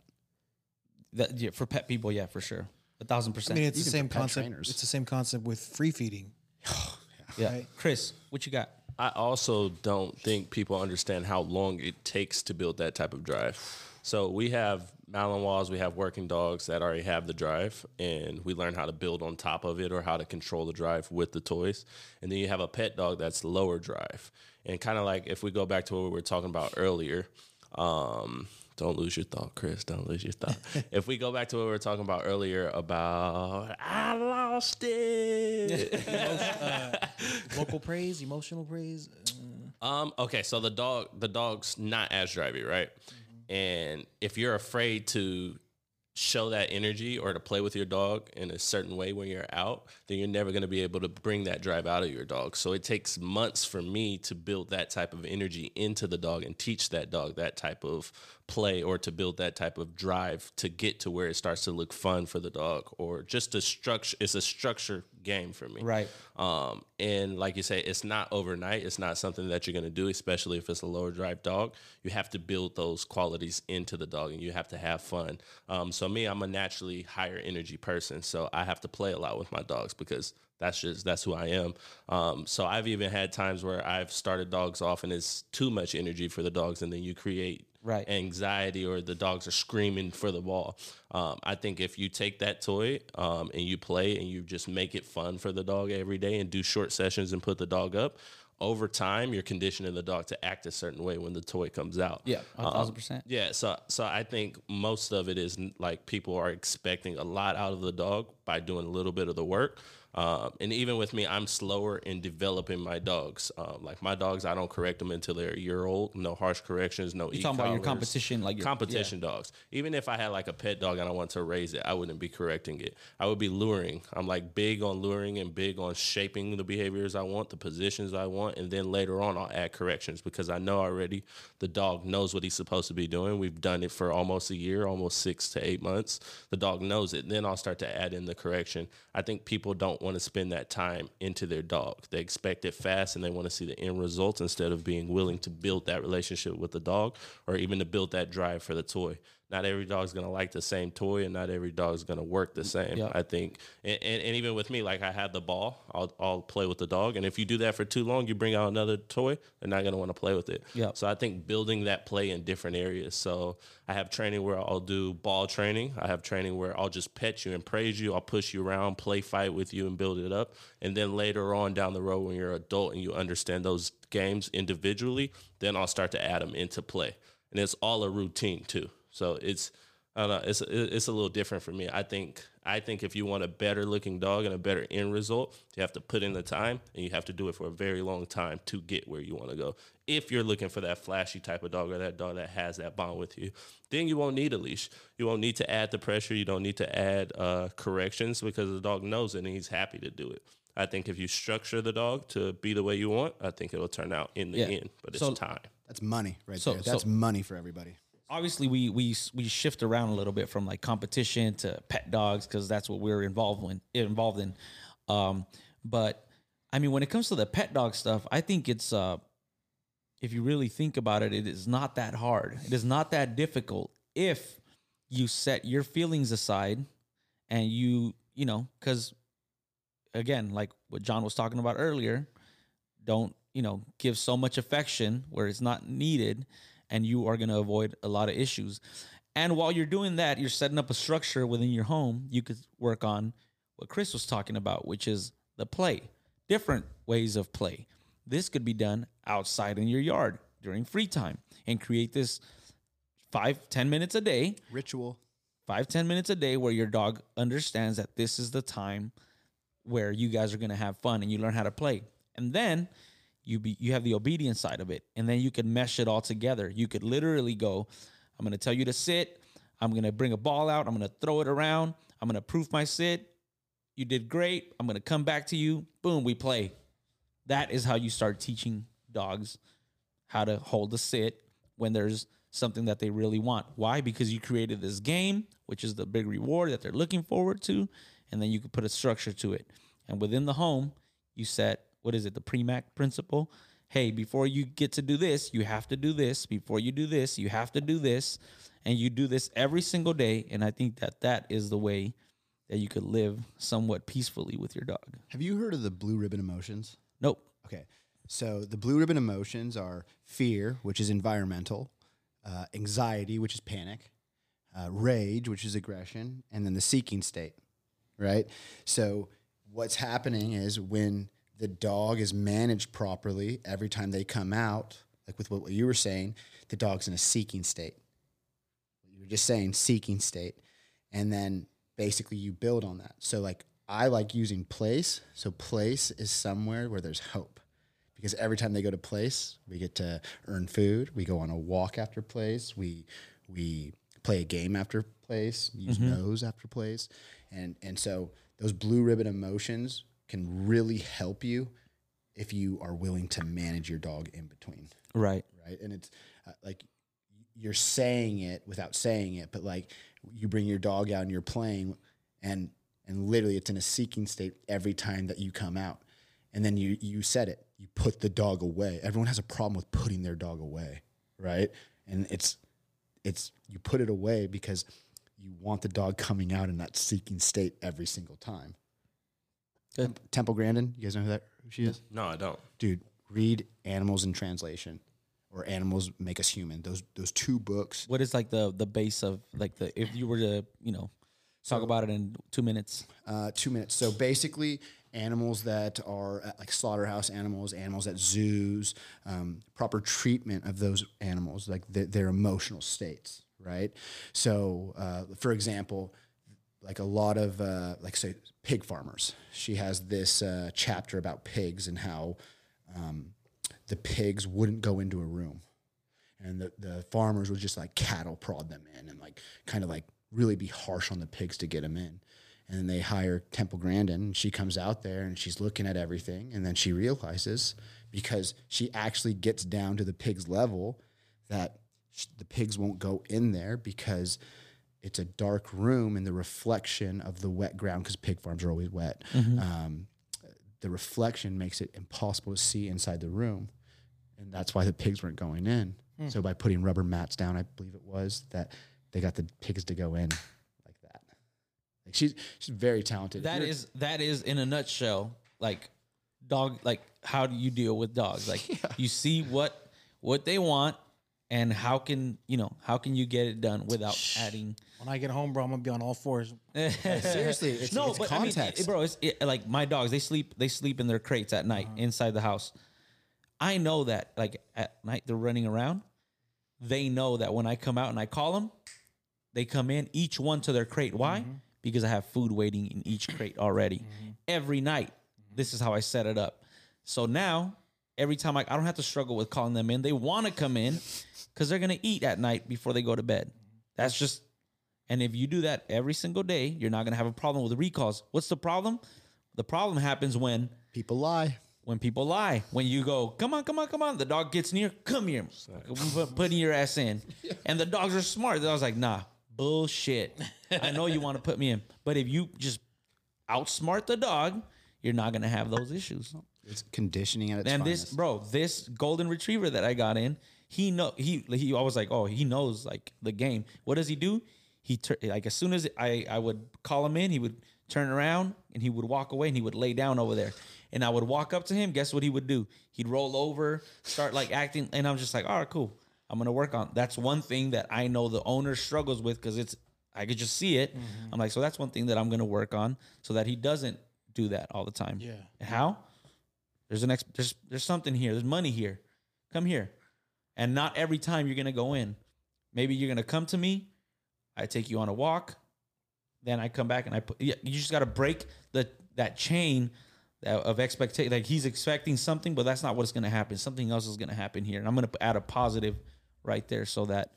Speaker 3: That, yeah, for pet people, yeah, for sure. A thousand percent.
Speaker 4: I
Speaker 3: percent.
Speaker 4: mean, it's the
Speaker 1: Even for
Speaker 4: same concept.
Speaker 1: trainers.
Speaker 4: It's the same concept with free feeding.
Speaker 3: yeah.
Speaker 4: right.
Speaker 3: Chris, what you got?
Speaker 5: I also don't think people understand how long it takes to build that type of drive. So we have Malinois, we have working dogs that already have the drive, and we learn how to build on top of it or how to control the drive with the toys. And then you have a pet dog that's lower drive. And kind of like if we go back to what we were talking about earlier, um, don't lose your thought, Chris. Don't lose your thought. if we go back to what we were talking about earlier about I lost it.
Speaker 4: Vocal praise, emotional praise. uh,
Speaker 5: Um. Okay. So the dog, the dog's not as drivey, right? And if you're afraid to show that energy or to play with your dog in a certain way when you're out, then you're never going to be able to bring that drive out of your dog. So it takes months for me to build that type of energy into the dog and teach that dog that type of play or to build that type of drive to get to where it starts to look fun for the dog or just a structure. It's a structure game for me.
Speaker 3: Right.
Speaker 5: Um, and like you say, it's not overnight. It's not something that you're going to do, especially if it's a lower drive dog. You have to build those qualities into the dog and you have to have fun. Um, so, me, I'm a naturally higher energy person. So, I have to play a lot with my dogs because that's just that's who I am. Um, so I've even had times where I've started dogs off and it's too much energy for the dogs, and then you create
Speaker 3: Right.
Speaker 5: anxiety or the dogs are screaming for the ball. Um, I think if you take that toy um, and you play and you just make it fun for the dog every day and do short sessions and put the dog up, over time you're conditioning the dog to act a certain way when the toy comes out.
Speaker 3: Yeah, a
Speaker 5: Um,
Speaker 3: thousand percent.
Speaker 5: Yeah, so so I think most of it is like people are expecting a lot out of the dog by doing a little bit of the work. Um, and even with me, I'm slower in developing my dogs. Um, like my dogs, I don't correct them until they're a year old. No harsh corrections, no.
Speaker 3: You're talking about your competition, like your-
Speaker 5: competition dogs. Even if I had like a pet dog and I want to raise it, I wouldn't be correcting it. I would be luring. I'm like big on luring and big on shaping the behaviors I want, the positions I want, and then later on I'll add corrections because I know already the dog knows what he's supposed to be doing. We've done it for almost a year, almost six to eight months. The dog knows it. Then I'll start to add in the correction. I think people don't want to spend that time into their dog. They expect it fast and they want to see the end results instead of being willing to build that relationship with the dog or even to build that drive for the toy. Not every dog's gonna like the same toy, and not every dog's gonna work the same.
Speaker 3: Yeah.
Speaker 5: I think, and, and, and even with me, like I had the ball, I'll, I'll play with the dog, and if you do that for too long, you bring out another toy, they're not gonna want to play with it.
Speaker 3: Yeah.
Speaker 5: So I think building that play in different areas. So I have training where I'll do ball training. I have training where I'll just pet you and praise you. I'll push you around, play fight with you, and build it up. And then later on down the road, when you're an adult and you understand those games individually, then I'll start to add them into play. And it's all a routine too. So it's I don't know. It's it's a little different for me. I think I think if you want a better looking dog and a better end result, you have to put in the time and you have to do it for a very long time to get where you want to go. If you're looking for that flashy type of dog or that dog that has that bond with you, then you won't need a leash. You won't need to add the pressure. You don't need to add uh, corrections because the dog knows it and he's happy to do it. I think if you structure the dog to be the way you want, I think it'll turn out in the
Speaker 3: Yeah.
Speaker 5: end. But it's
Speaker 3: So-
Speaker 5: time.
Speaker 1: That's money right
Speaker 3: So-
Speaker 1: there. That's
Speaker 3: so-
Speaker 1: money for everybody.
Speaker 3: Obviously we we we shift around a little bit from like competition to pet dogs because that's what we're involved in involved in. Um but i mean when it comes to the pet dog stuff i think it's uh if you really think about it it is not that hard. It is not that difficult if you set your feelings aside and you you know because again like what john was talking about earlier don't you know give so much affection where it's not needed and you are going to avoid a lot of issues. And while you're doing that you're setting up a structure within your home you could work on what chris was talking about which is the play different ways of play. This could be done outside in your yard during free time and create this five ten minutes a day
Speaker 1: Ritual.
Speaker 3: five ten minutes a day where your dog understands that this is the time where you guys are going to have fun and you learn how to play. And then you be you have the obedience side of it and then you could mesh it all together. You could literally go i'm going to tell you to sit. I'm going to bring a ball out. I'm going to throw it around. I'm going to proof my sit. You did great. I'm going to come back to you. Boom we play. That is how you start teaching dogs how to hold a sit when there's something that they really want. Why? Because you created this game, which is the big reward that they're looking forward to, and then you can put a structure to it. And within the home, you set what is it, the Premack principle? Hey, before you get to do this, you have to do this. Before you do this, you have to do this, and you do this every single day. And I think that that is the way that you could live somewhat peacefully with your dog.
Speaker 1: Have you heard of the blue ribbon emotions?
Speaker 3: Nope.
Speaker 1: Okay. So the blue ribbon emotions are fear, which is environmental, uh, anxiety, which is panic, uh, rage, which is aggression, and then the seeking state, right? So what's happening is when the dog is managed properly every time they come out, like with what you were saying, the dog's in a seeking state. You were just saying seeking state. And then basically you build on that. So like I like using place. So place is somewhere where there's hope. Because every time they go to place, we get to earn food. We go on a walk after place. We we play a game after place, use mm-hmm. nose after place. And and so those blue ribbon emotions can really help you if you are willing to manage your dog in between
Speaker 3: Right.
Speaker 1: right? And it's uh, like you're saying it without saying it, but like you bring your dog out and you're playing, and and literally it's in a seeking state every time that you come out, and then you you said it, you put the dog away. Everyone has a problem with putting their dog away, right? And it's it's you put it away because you want the dog coming out in that seeking state every single time.
Speaker 3: Good.
Speaker 1: Temple Grandin, you guys know who that who she is?
Speaker 5: No, I don't.
Speaker 1: dude, read Animals in Translation or Animals Make Us Human. Those those two books.
Speaker 3: What is like the the base of like the if you were to you know talk about it in two minutes?
Speaker 1: Uh, two minutes. So basically, animals that are like slaughterhouse animals, animals at zoos, um, proper treatment of those animals, like their, their emotional states, right? So, uh, for example, like a lot of uh, like say pig farmers. She has this uh, chapter about pigs and how um, the pigs wouldn't go into a room, and the the farmers would just like cattle prod them in and like kind of like really be harsh on the pigs to get them in. And they hire Temple Grandin, and she comes out there and she's looking at everything, and then she realizes because she actually gets down to the pig's level that the pigs won't go in there because it's a dark room and the reflection of the wet ground because pig farms are always wet. Um, the reflection makes it impossible to see inside the room and that's why the pigs weren't going in. So by putting rubber mats down i believe it was that they got the pigs to go in like that. Like she's she's very talented.
Speaker 3: That is that is in a nutshell like dog like how do you deal with dogs? Like you see what what they want and how can you know how can you get it done without adding
Speaker 4: When I get home, bro, I'm gonna be on all fours.
Speaker 1: seriously it's,
Speaker 3: no
Speaker 1: it's
Speaker 3: but
Speaker 1: context
Speaker 3: I mean, it- bro it's it, like my dogs they sleep they sleep in their crates at night uh-huh. inside the house. I know that like at night they're running around. They know that when i come out and i call them they come in each one to their crate. Why? Mm-hmm. Because i have food waiting in each crate already. Mm-hmm. Every night this is how i set it up. So now every time I, I don't have to struggle with calling them in they want to come in because they're going to eat at night before they go to bed that's just and if you do that every single day, you're not going to have a problem with recalls. What's the problem? The problem happens when
Speaker 1: people lie
Speaker 3: when people lie. When you go, come on, come on, come on. The dog gets near, come here, Put- putting your ass in. And the dogs are smart. I was like, nah, bullshit. I know you want to put me in, but if you just outsmart the dog, you're not going to have those issues.
Speaker 1: It's conditioning at its
Speaker 3: And this, bro, this golden retriever that I got in, he know he he. I was like, oh, he knows like the game. What does he do? He tur- like as soon as I I would call him in, he would turn around and he would walk away and he would lay down over there. And I would walk up to him. Guess what he would do? He'd roll over, start like acting, and I'm just like, all right, cool. I'm gonna work on. That's one thing that I know the owner struggles with because it's I could just see it. Mm-hmm. I'm like, so that's one thing that I'm gonna work on so that he doesn't do that all the time.
Speaker 4: Yeah.
Speaker 3: How? There's an ex- there's there's something here. There's money here. Come here. And not every time you're gonna go in. Maybe you're gonna come to me. I take you on a walk. Then I come back and I put. You just gotta break the that chain of expectation. Like he's expecting something, but that's not what's gonna happen. Something else is gonna happen here, and I'm gonna add a positive right there so that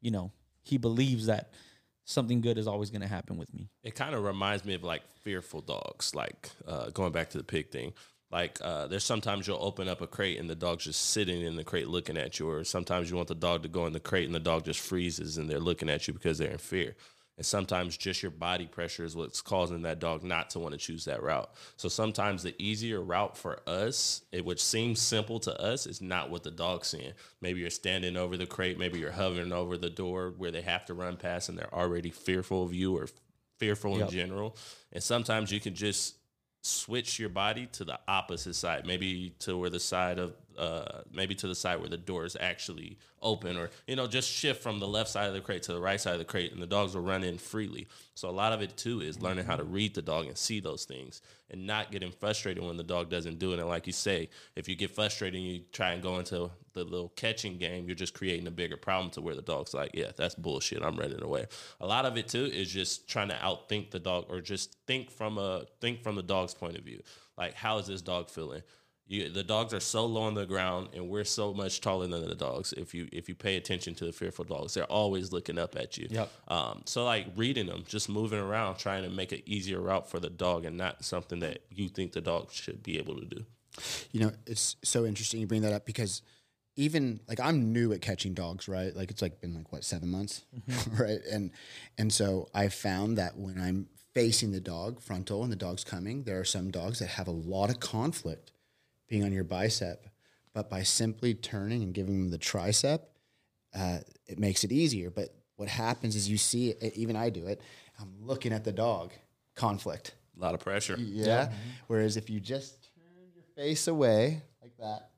Speaker 3: you know he believes that something good is always gonna happen with me.
Speaker 5: It kind of reminds me of like fearful dogs, like uh, going back to the pig thing. Like uh, there's sometimes you'll open up a crate and the dog's just sitting in the crate looking at you, or sometimes you want the dog to go in the crate and the dog just freezes and they're looking at you because they're in fear. And sometimes just your body pressure is what's causing that dog not to want to choose that route. So sometimes the easier route for us, it which seems simple to us, is not what the dog's seeing. Maybe you're standing over the crate, maybe you're hovering over the door where they have to run past and they're already fearful of you or fearful
Speaker 3: Yep.
Speaker 5: in general. And sometimes you can just switch your body to the opposite side, maybe to where the side of uh, maybe to the side where the door is actually open, or you know, just shift from the left side of the crate to the right side of the crate, and the dogs will run in freely. So a lot of it too is learning how to read the dog and see those things, and not getting frustrated when the dog doesn't do it. And like you say, if you get frustrated and you try and go into the little catching game, you're just creating a bigger problem to where the dog's like, yeah, that's bullshit. I'm running away. A lot of it too is just trying to outthink the dog, or just think from a think from the dog's point of view. Like, how is this dog feeling? You, the dogs are so low on the ground, and we're so much taller than the dogs. If you if you pay attention to the fearful dogs, they're always looking up at you.
Speaker 3: Yep.
Speaker 5: Um, so like reading them, just moving around, trying to make an easier route for the dog, and not something that you think the dog should be able to do.
Speaker 1: You know, it's so interesting you bring that up because even like I'm new at catching dogs, right? Like it's like been like what seven months, right? And and so I found that when I'm facing the dog frontal and the dog's coming, there are some dogs that have a lot of conflict being on your bicep, but by simply turning and giving them the tricep, uh, it makes it easier. But what happens is you see it, even I do it. I'm looking at the dog, conflict.
Speaker 5: A lot of pressure.
Speaker 1: Yeah. Whereas if you just turn your face away like that,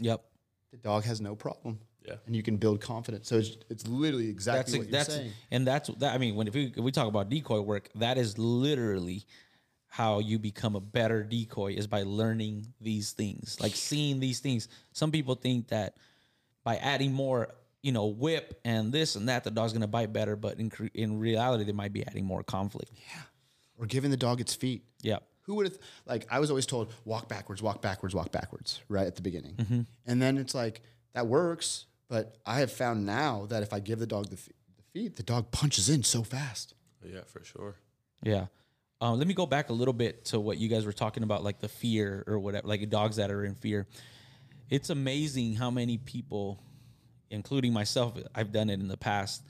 Speaker 3: Yep.
Speaker 1: the dog has no problem.
Speaker 5: Yeah.
Speaker 1: And you can build confidence. So it's, it's literally exactly
Speaker 3: that's
Speaker 1: what you're
Speaker 3: that's
Speaker 1: saying.
Speaker 3: and that's that. I mean, when if we, if we talk about decoy work, that is literally how you become a better decoy is by learning these things, like seeing these things. Some people think that by adding more, you know, whip and this and that, the dog's gonna bite better. But in in reality, they might be adding more conflict.
Speaker 1: Yeah, Or giving the dog its feet.
Speaker 3: Yeah.
Speaker 1: Who would have, like, I was always told, walk backwards, walk backwards, walk backwards, right at the beginning.
Speaker 3: Mm-hmm.
Speaker 1: And then it's like, that works. But I have found now that if I give the dog the, f- the feet, the dog punches in so fast.
Speaker 5: Yeah, for sure.
Speaker 3: Yeah. Um, let me go back a little bit to what you guys were talking about, like the fear or whatever, like dogs that are in fear. It's amazing how many people, including myself, I've done it in the past.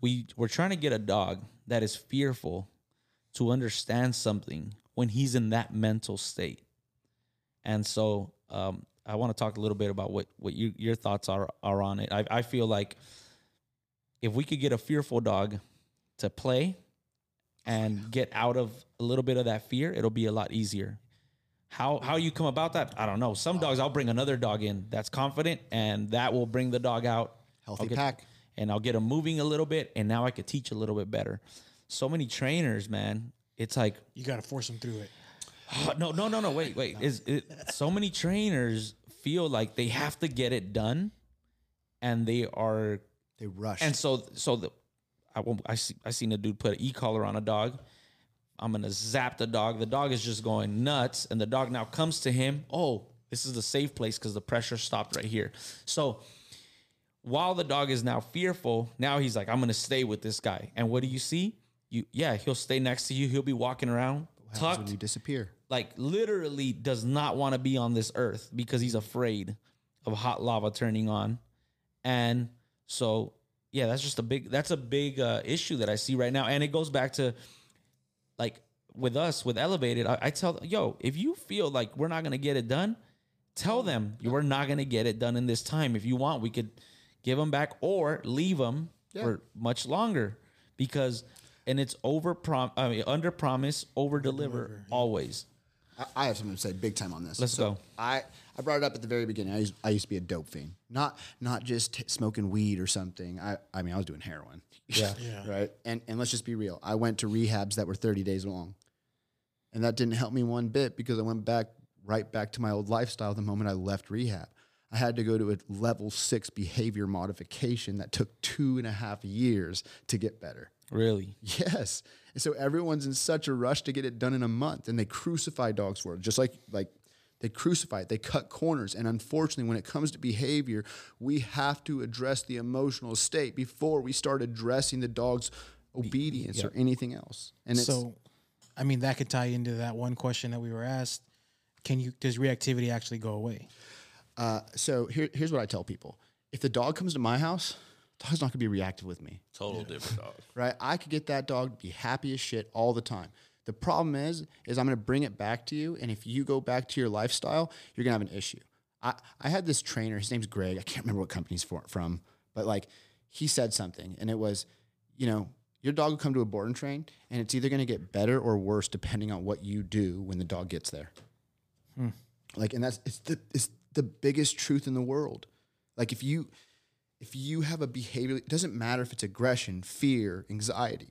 Speaker 3: We we're trying to get a dog that is fearful to understand something when he's in that mental state. And so um, I want to talk a little bit about what what you, your thoughts are are on it. I, I feel like if we could get a fearful dog to play and get out of a little bit of that fear, it'll be a lot easier. How how you come about that? I don't know. Some dogs I'll bring another dog in that's confident, and that will bring the dog out.
Speaker 1: Healthy
Speaker 3: get-
Speaker 1: pack.
Speaker 3: and I'll get them moving a little bit, and now I could teach a little bit better. So many trainers, man. It's like
Speaker 4: You got to force them through it.
Speaker 3: Oh, no, no, no, no. Wait, wait. Is it, so many trainers feel like they have to get it done, and they are,
Speaker 1: They rush.
Speaker 3: and so so the I won't- I see I seen a dude put an e collar on a dog. I'm gonna zap the dog. The dog is just going nuts, and the dog now comes to him. Oh, this is a safe place because the pressure stopped right here. So while the dog is now fearful, now he's like, I'm gonna stay with this guy. And what do you see? You yeah, he'll stay next to you. He'll be walking around
Speaker 1: What
Speaker 3: tucked
Speaker 1: when you disappear.
Speaker 3: like literally does not want to be on this earth because he's afraid of hot lava turning on and so yeah that's just a big that's a big uh, issue that i see right now. And it goes back to like with us with elevated I, I tell yo if you feel like we're not going to get it done tell them you are not going to get it done in this time. If you want we could give them back or leave them for much longer because and it's over prom I mean, under promise over deliver always.
Speaker 1: I, I have something to say big time on this.
Speaker 3: Let's go.
Speaker 1: I, I brought it up at the very beginning. I used, I used to be a dope fiend, not not just smoking weed or something. I, I mean, I was doing heroin.
Speaker 3: Yeah.
Speaker 1: Right. And and let's just be real. I went to rehabs that were 30 days long, and that didn't help me one bit because I went back right back to my old lifestyle the moment I left rehab. I had to go to a level six behavior modification that took two and a half years to get better.
Speaker 3: really
Speaker 1: Yes. And so everyone's in such a rush to get it done in a month and they crucify dogs for it. Just like like they crucify it, they cut corners. And unfortunately, when it comes to behavior, we have to address the emotional state before we start addressing the dog's obedience or anything else. And it's
Speaker 4: So, I mean, that could tie into that one question that we were asked. Can you does reactivity actually go away?
Speaker 1: uh, so here, here's what I tell people. If the dog comes to my house, dog's not gonna be reactive with me.
Speaker 5: Total different dog.
Speaker 1: right? I could get that dog to be happy as shit all the time. The problem is, is I'm going to bring it back to you, and if you go back to your lifestyle, you're going to have an issue. I, I had this trainer. His name's Greg. I can't remember what company he's for, from, but like he said something, and it was, you know, Your dog will come to a board and train, and it's either going to get better or worse depending on what you do when the dog gets there. Hmm. Like, and that's it's the it's the biggest truth in the world. Like, if you if you have a behavior, it doesn't matter if it's aggression, fear, anxiety.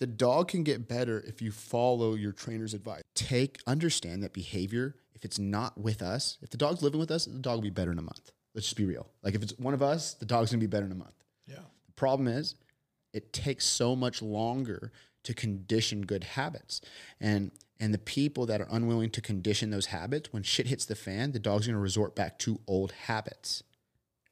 Speaker 1: The dog can get better if you follow your trainer's advice. Take understand that behavior, if it's not with us, if the dog's living with us, the dog will be better in a month. Let's just be real. Like if it's one of us, the dog's gonna be better in a month.
Speaker 4: Yeah.
Speaker 1: The problem is it takes so much longer to condition good habits. And and the people that are unwilling to condition those habits, when shit hits the fan, the dog's gonna resort back to old habits.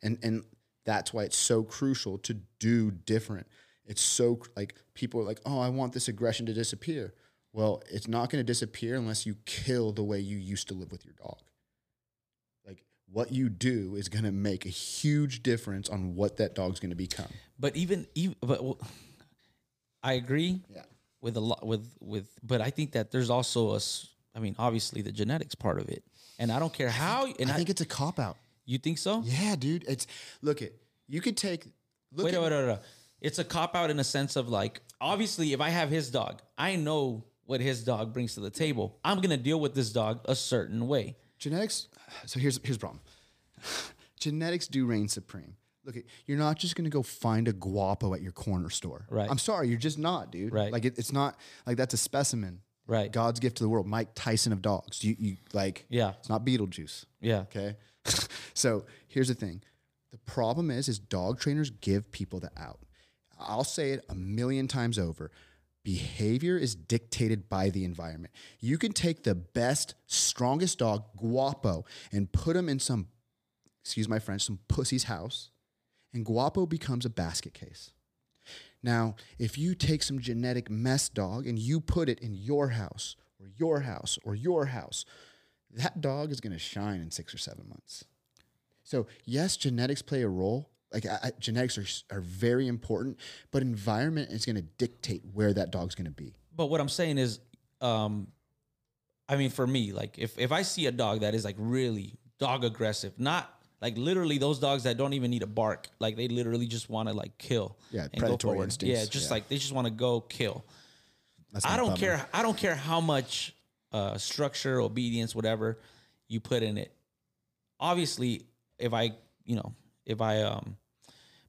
Speaker 1: And and that's why it's so crucial to do different. It's so like people are like, "Oh, I want this aggression to disappear." Well, it's not going to disappear unless you kill the way you used to live with your dog. Like what you do is going to make a huge difference on what that dog's going to become.
Speaker 3: But even even but well, I agree.
Speaker 1: Yeah.
Speaker 3: With a lot with with but I think that there's also a I mean obviously the genetics part of it. And I don't care how and
Speaker 1: I
Speaker 3: I,
Speaker 1: think it's a cop out.
Speaker 3: you think so?
Speaker 1: Yeah, dude. It's look it. You could take look
Speaker 3: Wait,
Speaker 1: at,
Speaker 3: wait, wait, wait. It's a cop out in a sense of like, obviously, if I have his dog, I know what his dog brings to the table. I'm gonna deal with this dog a certain way.
Speaker 1: genetics. So here's here's the problem. genetics do reign supreme. Look, you're not just gonna go find a guapo at your corner store.
Speaker 3: Right.
Speaker 1: I'm sorry, you're just not, dude.
Speaker 3: Right.
Speaker 1: Like it, it's not like that's a specimen.
Speaker 3: Right.
Speaker 1: God's gift to the world. Mike Tyson of dogs. You you like.
Speaker 3: Yeah.
Speaker 1: It's not Beetlejuice.
Speaker 3: Yeah.
Speaker 1: Okay. so here's the thing. The problem is, is dog trainers give people the out. I'll say it a million times over. Behavior is dictated by the environment. You can take the best, strongest dog, Guapo, and put him in some, excuse my French, some pussy's house, and Guapo becomes a basket case. Now, if you take some genetic mess dog and you put it in your house or your house or your house, that dog is going to shine in six or seven months. So yes, genetics play a role. Like I, genetics are are very important, but environment is going to dictate where that dog's going to be.
Speaker 3: But what I'm saying is, um, I mean, for me, like if if I see a dog that is like really dog aggressive, not like literally those dogs that don't even need a bark, like they literally just want to like kill.
Speaker 1: Yeah,
Speaker 3: and
Speaker 1: predatory instincts,
Speaker 3: Yeah, just
Speaker 1: yeah.
Speaker 3: like they just want to go kill. I don't care. I don't care how much uh, structure, obedience, whatever you put in it. Obviously, if I, you know, if I um,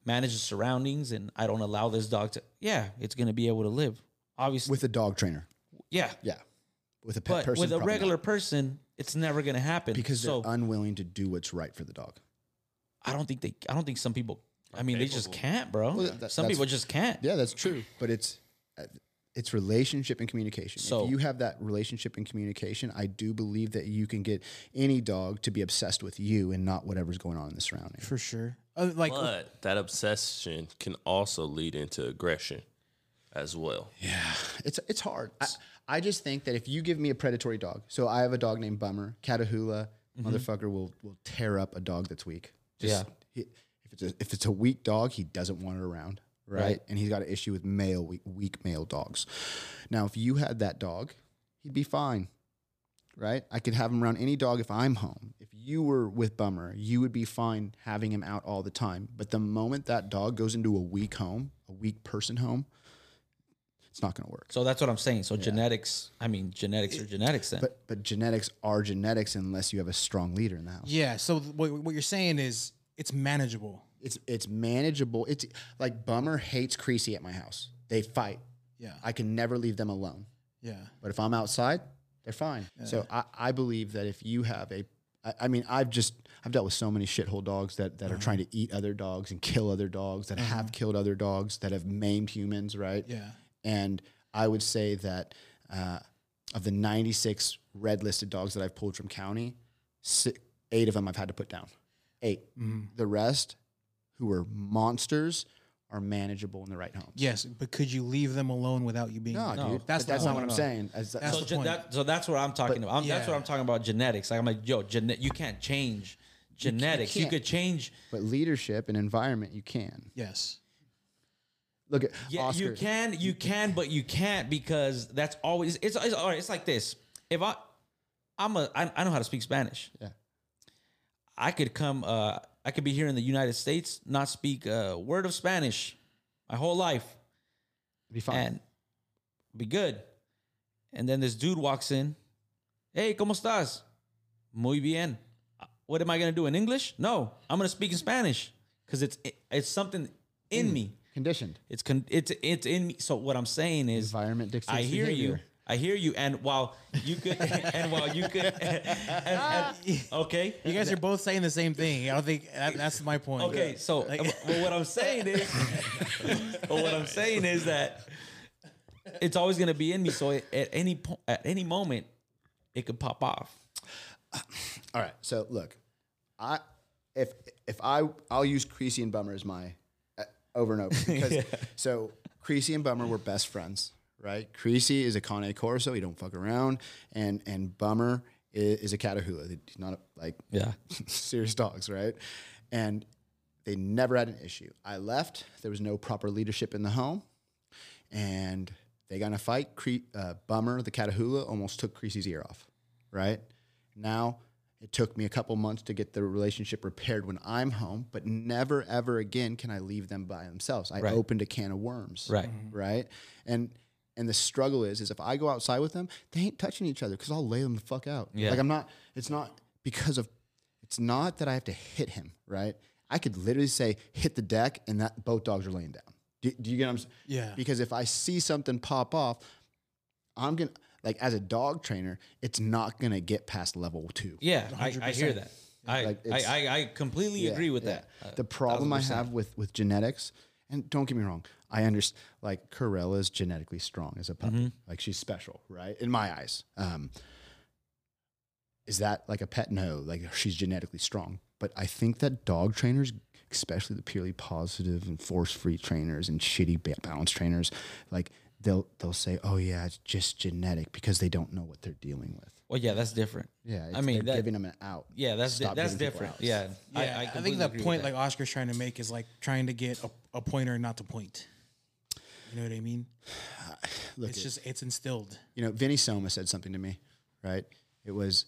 Speaker 3: manage the surroundings and I don't allow this dog to, yeah, it's gonna be able to live. Obviously,
Speaker 1: with a dog trainer.
Speaker 3: yeah,
Speaker 1: Yeah, with a pet
Speaker 3: but
Speaker 1: person.
Speaker 3: with a regular
Speaker 1: not.
Speaker 3: person, it's never gonna happen
Speaker 1: because
Speaker 3: so
Speaker 1: they're unwilling to do what's right for the dog.
Speaker 3: I don't think they. I don't think some people. I mean, they just can't, bro.
Speaker 1: Well, that-
Speaker 3: some people just can't.
Speaker 1: Yeah, that's true. But it's uh, it's relationship and communication.
Speaker 3: So-
Speaker 1: if you have that relationship and communication, I do believe that you can get any dog to be obsessed with you and not whatever's going on in the surrounding.
Speaker 4: For sure. Uh, like
Speaker 5: But that obsession can also lead into aggression as well. Yeah.
Speaker 1: It's it's hard. I, I just think that if you give me a predatory dog, so I have a dog named Bummer, Catahoula, motherfucker will will tear up a dog that's weak. Just,
Speaker 3: Yeah.
Speaker 1: He, if it's a, if it's a weak dog, he doesn't want it around, right?
Speaker 3: Right.
Speaker 1: And he's got an issue with male weak, weak male dogs. Now, if you had that dog, he'd be fine, right? I could have him around any dog if I'm home. If you were with Bummer, you would be fine having him out all the time. But the moment that dog goes into a weak home, a weak person home, it's not going to work.
Speaker 3: So that's what I'm saying. So genetics. I mean, genetics are genetics. Then
Speaker 1: But but genetics are genetics unless you have a strong leader in the house.
Speaker 4: yeah. So what, what you're saying is it's manageable.
Speaker 1: It's it's manageable. It's like Bummer hates Creasy at my house. They fight.
Speaker 4: Yeah.
Speaker 1: I can never leave them alone.
Speaker 4: Yeah.
Speaker 1: But if I'm outside, they're fine. So I, I believe that if you have a I, I mean, I've just I've dealt with so many shithole dogs that, that are uh-huh. trying to eat other dogs and kill other dogs that have uh-huh. killed other dogs that have maimed humans, right?
Speaker 4: Yeah.
Speaker 1: And I would say that uh, of the 96 red listed dogs that I've pulled from county, si eight of them I've had to put down. 8 mm-hmm. The rest, who are monsters, are manageable in the right homes.
Speaker 4: Yes, but could you leave them alone without you being?
Speaker 1: No,
Speaker 3: No.
Speaker 1: dude.
Speaker 4: That's
Speaker 1: That's, not what I'm saying. As-
Speaker 4: That's
Speaker 3: so,
Speaker 4: the point.
Speaker 3: that, so that's what I'm talking about. I'm, That's what I'm talking about. Genetics. Like I'm like, yo, gene- you can't change genetics. You,
Speaker 1: can't.
Speaker 3: could change.
Speaker 1: but leadership and environment, you can.
Speaker 4: Yes.
Speaker 1: Look at
Speaker 3: Yeah,
Speaker 1: Oscar.
Speaker 3: you can, you can, but you can't because that's always. It's, it's all right. It's like this. If I, I'm a, I, I know how to speak Spanish.
Speaker 1: Yeah.
Speaker 3: I could come. Uh, I could be here in the United States, not speak a word of Spanish, my whole life.
Speaker 1: be fine.
Speaker 3: and be good. And then this dude walks in. Hey, ¿cómo estás? Muy bien. What am I gonna do in English? No, I'm gonna speak in Spanish because it's it's something in me.
Speaker 1: Conditioned.
Speaker 3: It's con- it's it's in me. So what I'm saying is,
Speaker 1: Environment dictates
Speaker 3: I hear you.
Speaker 1: Behavior.
Speaker 3: I hear you. And while you could, and while you could, and, and- okay,
Speaker 4: You guys are both saying the same thing. I don't think that, that's my point.
Speaker 3: Okay, so
Speaker 4: Like-
Speaker 3: well, what I'm saying is, well, what I'm saying is that it's always going to be in me. So at any point, at any moment, it could pop off.
Speaker 1: All right. So look, I if if I I'll use Creasy and Bummer as my uh, over and over because so Creasy and Bummer were best friends, right? Creasy is a Cane Corso, he don't fuck around, and and Bummer is, is a Catahoula. He's not a, like
Speaker 3: Yeah.
Speaker 1: serious dogs, right? And they never had an issue. I left. There was no proper leadership in the home, and they got in a fight. Cre- uh, Bummer, the Catahoula, almost took Creasy's ear off. Right now, it took me a couple months to get the relationship repaired when I'm home, but never ever again can I leave them by themselves. I
Speaker 3: Right.
Speaker 1: opened a can of worms.
Speaker 3: Right.
Speaker 1: Right. And and the struggle is is if I go outside with them, they ain't touching each other because I'll lay them the fuck out.
Speaker 3: Yeah.
Speaker 1: Like I'm not. It's not because of it's not that I have to hit him, right? I could literally say hit the deck and that both dogs are laying down. Do, do you get what I'm saying?
Speaker 4: Yeah.
Speaker 1: Because if I see something pop off, I'm gonna like as a dog trainer, it's not gonna get past level two.
Speaker 3: Yeah, I, I hear that. I,
Speaker 1: Like,
Speaker 3: I, I I completely
Speaker 1: Yeah,
Speaker 3: agree with
Speaker 1: yeah.
Speaker 3: that. Uh,
Speaker 1: the problem I have with with genetics, and don't get me wrong, I understand. Like Corella is genetically strong as a puppy.
Speaker 3: Mm-hmm.
Speaker 1: Like she's special, right? In my eyes. Um, is that like a pet? No, like she's genetically strong. But I think that dog trainers, especially the purely positive and force free trainers and shitty balance trainers, like they'll they'll say, "Oh yeah, it's just genetic," because they don't know what they're dealing with.
Speaker 3: Well, yeah, that's different.
Speaker 1: Yeah,
Speaker 3: I mean, that-
Speaker 1: giving them an out.
Speaker 3: Yeah, that's di- that's different.
Speaker 1: outs.
Speaker 3: Yeah,
Speaker 4: Yeah, I,
Speaker 3: I,
Speaker 4: think the point like Oscar's trying to make is like trying to get a, a pointer not to point. You know what I mean?
Speaker 1: Look,
Speaker 4: It's
Speaker 1: it-
Speaker 4: just it's instilled.
Speaker 1: you know, Vinny Soma said something to me, right? It was,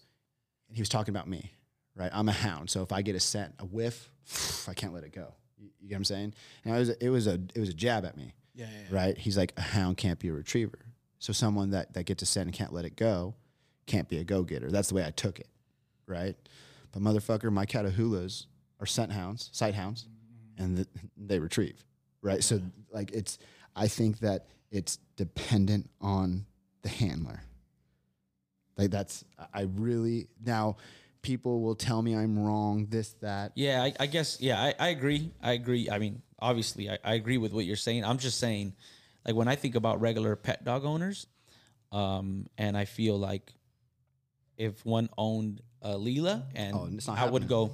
Speaker 1: he was talking about me, right? I'm a hound, so if I get a scent, a whiff, I can't let it go. You, you get what I'm saying? And it was, it was a, it was a jab at me,
Speaker 4: Yeah, yeah, yeah.
Speaker 1: right? He's like, a hound can't be a retriever. So someone that that gets a scent and can't let it go, can't be a go getter. That's the way I took it, right? But motherfucker, my catahoulas are scent hounds, sight hounds, and th- they retrieve, right? So like it's, I think that it's dependent on the handler. Like that's I really now people will tell me I'm wrong, this, that.
Speaker 3: Yeah, I, I guess. Yeah, I, I agree. I agree. I mean, obviously, I, I agree with what you're saying. I'm just saying, like when I think about regular pet dog owners, um, and I feel like if one owned a Leela, and
Speaker 1: Oh,
Speaker 3: I would go,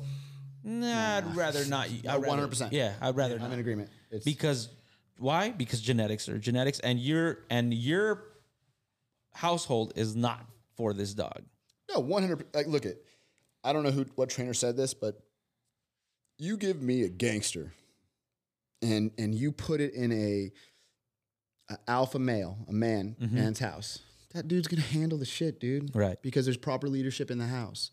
Speaker 3: nah, I'd rather not. I'd rather-
Speaker 1: 100%.
Speaker 3: Yeah, I'd rather
Speaker 1: I'm in agreement. It's
Speaker 3: because why? Because genetics are genetics, and your and your household is not for this dog.
Speaker 1: No, one hundred. Like, look at. I don't know who what trainer said this, but you give me a gangster, and and you put it in a, a alpha male, a man, mm-hmm. man's house. That dude's gonna handle the shit, dude.
Speaker 3: Right.
Speaker 1: Because there's proper leadership in the house.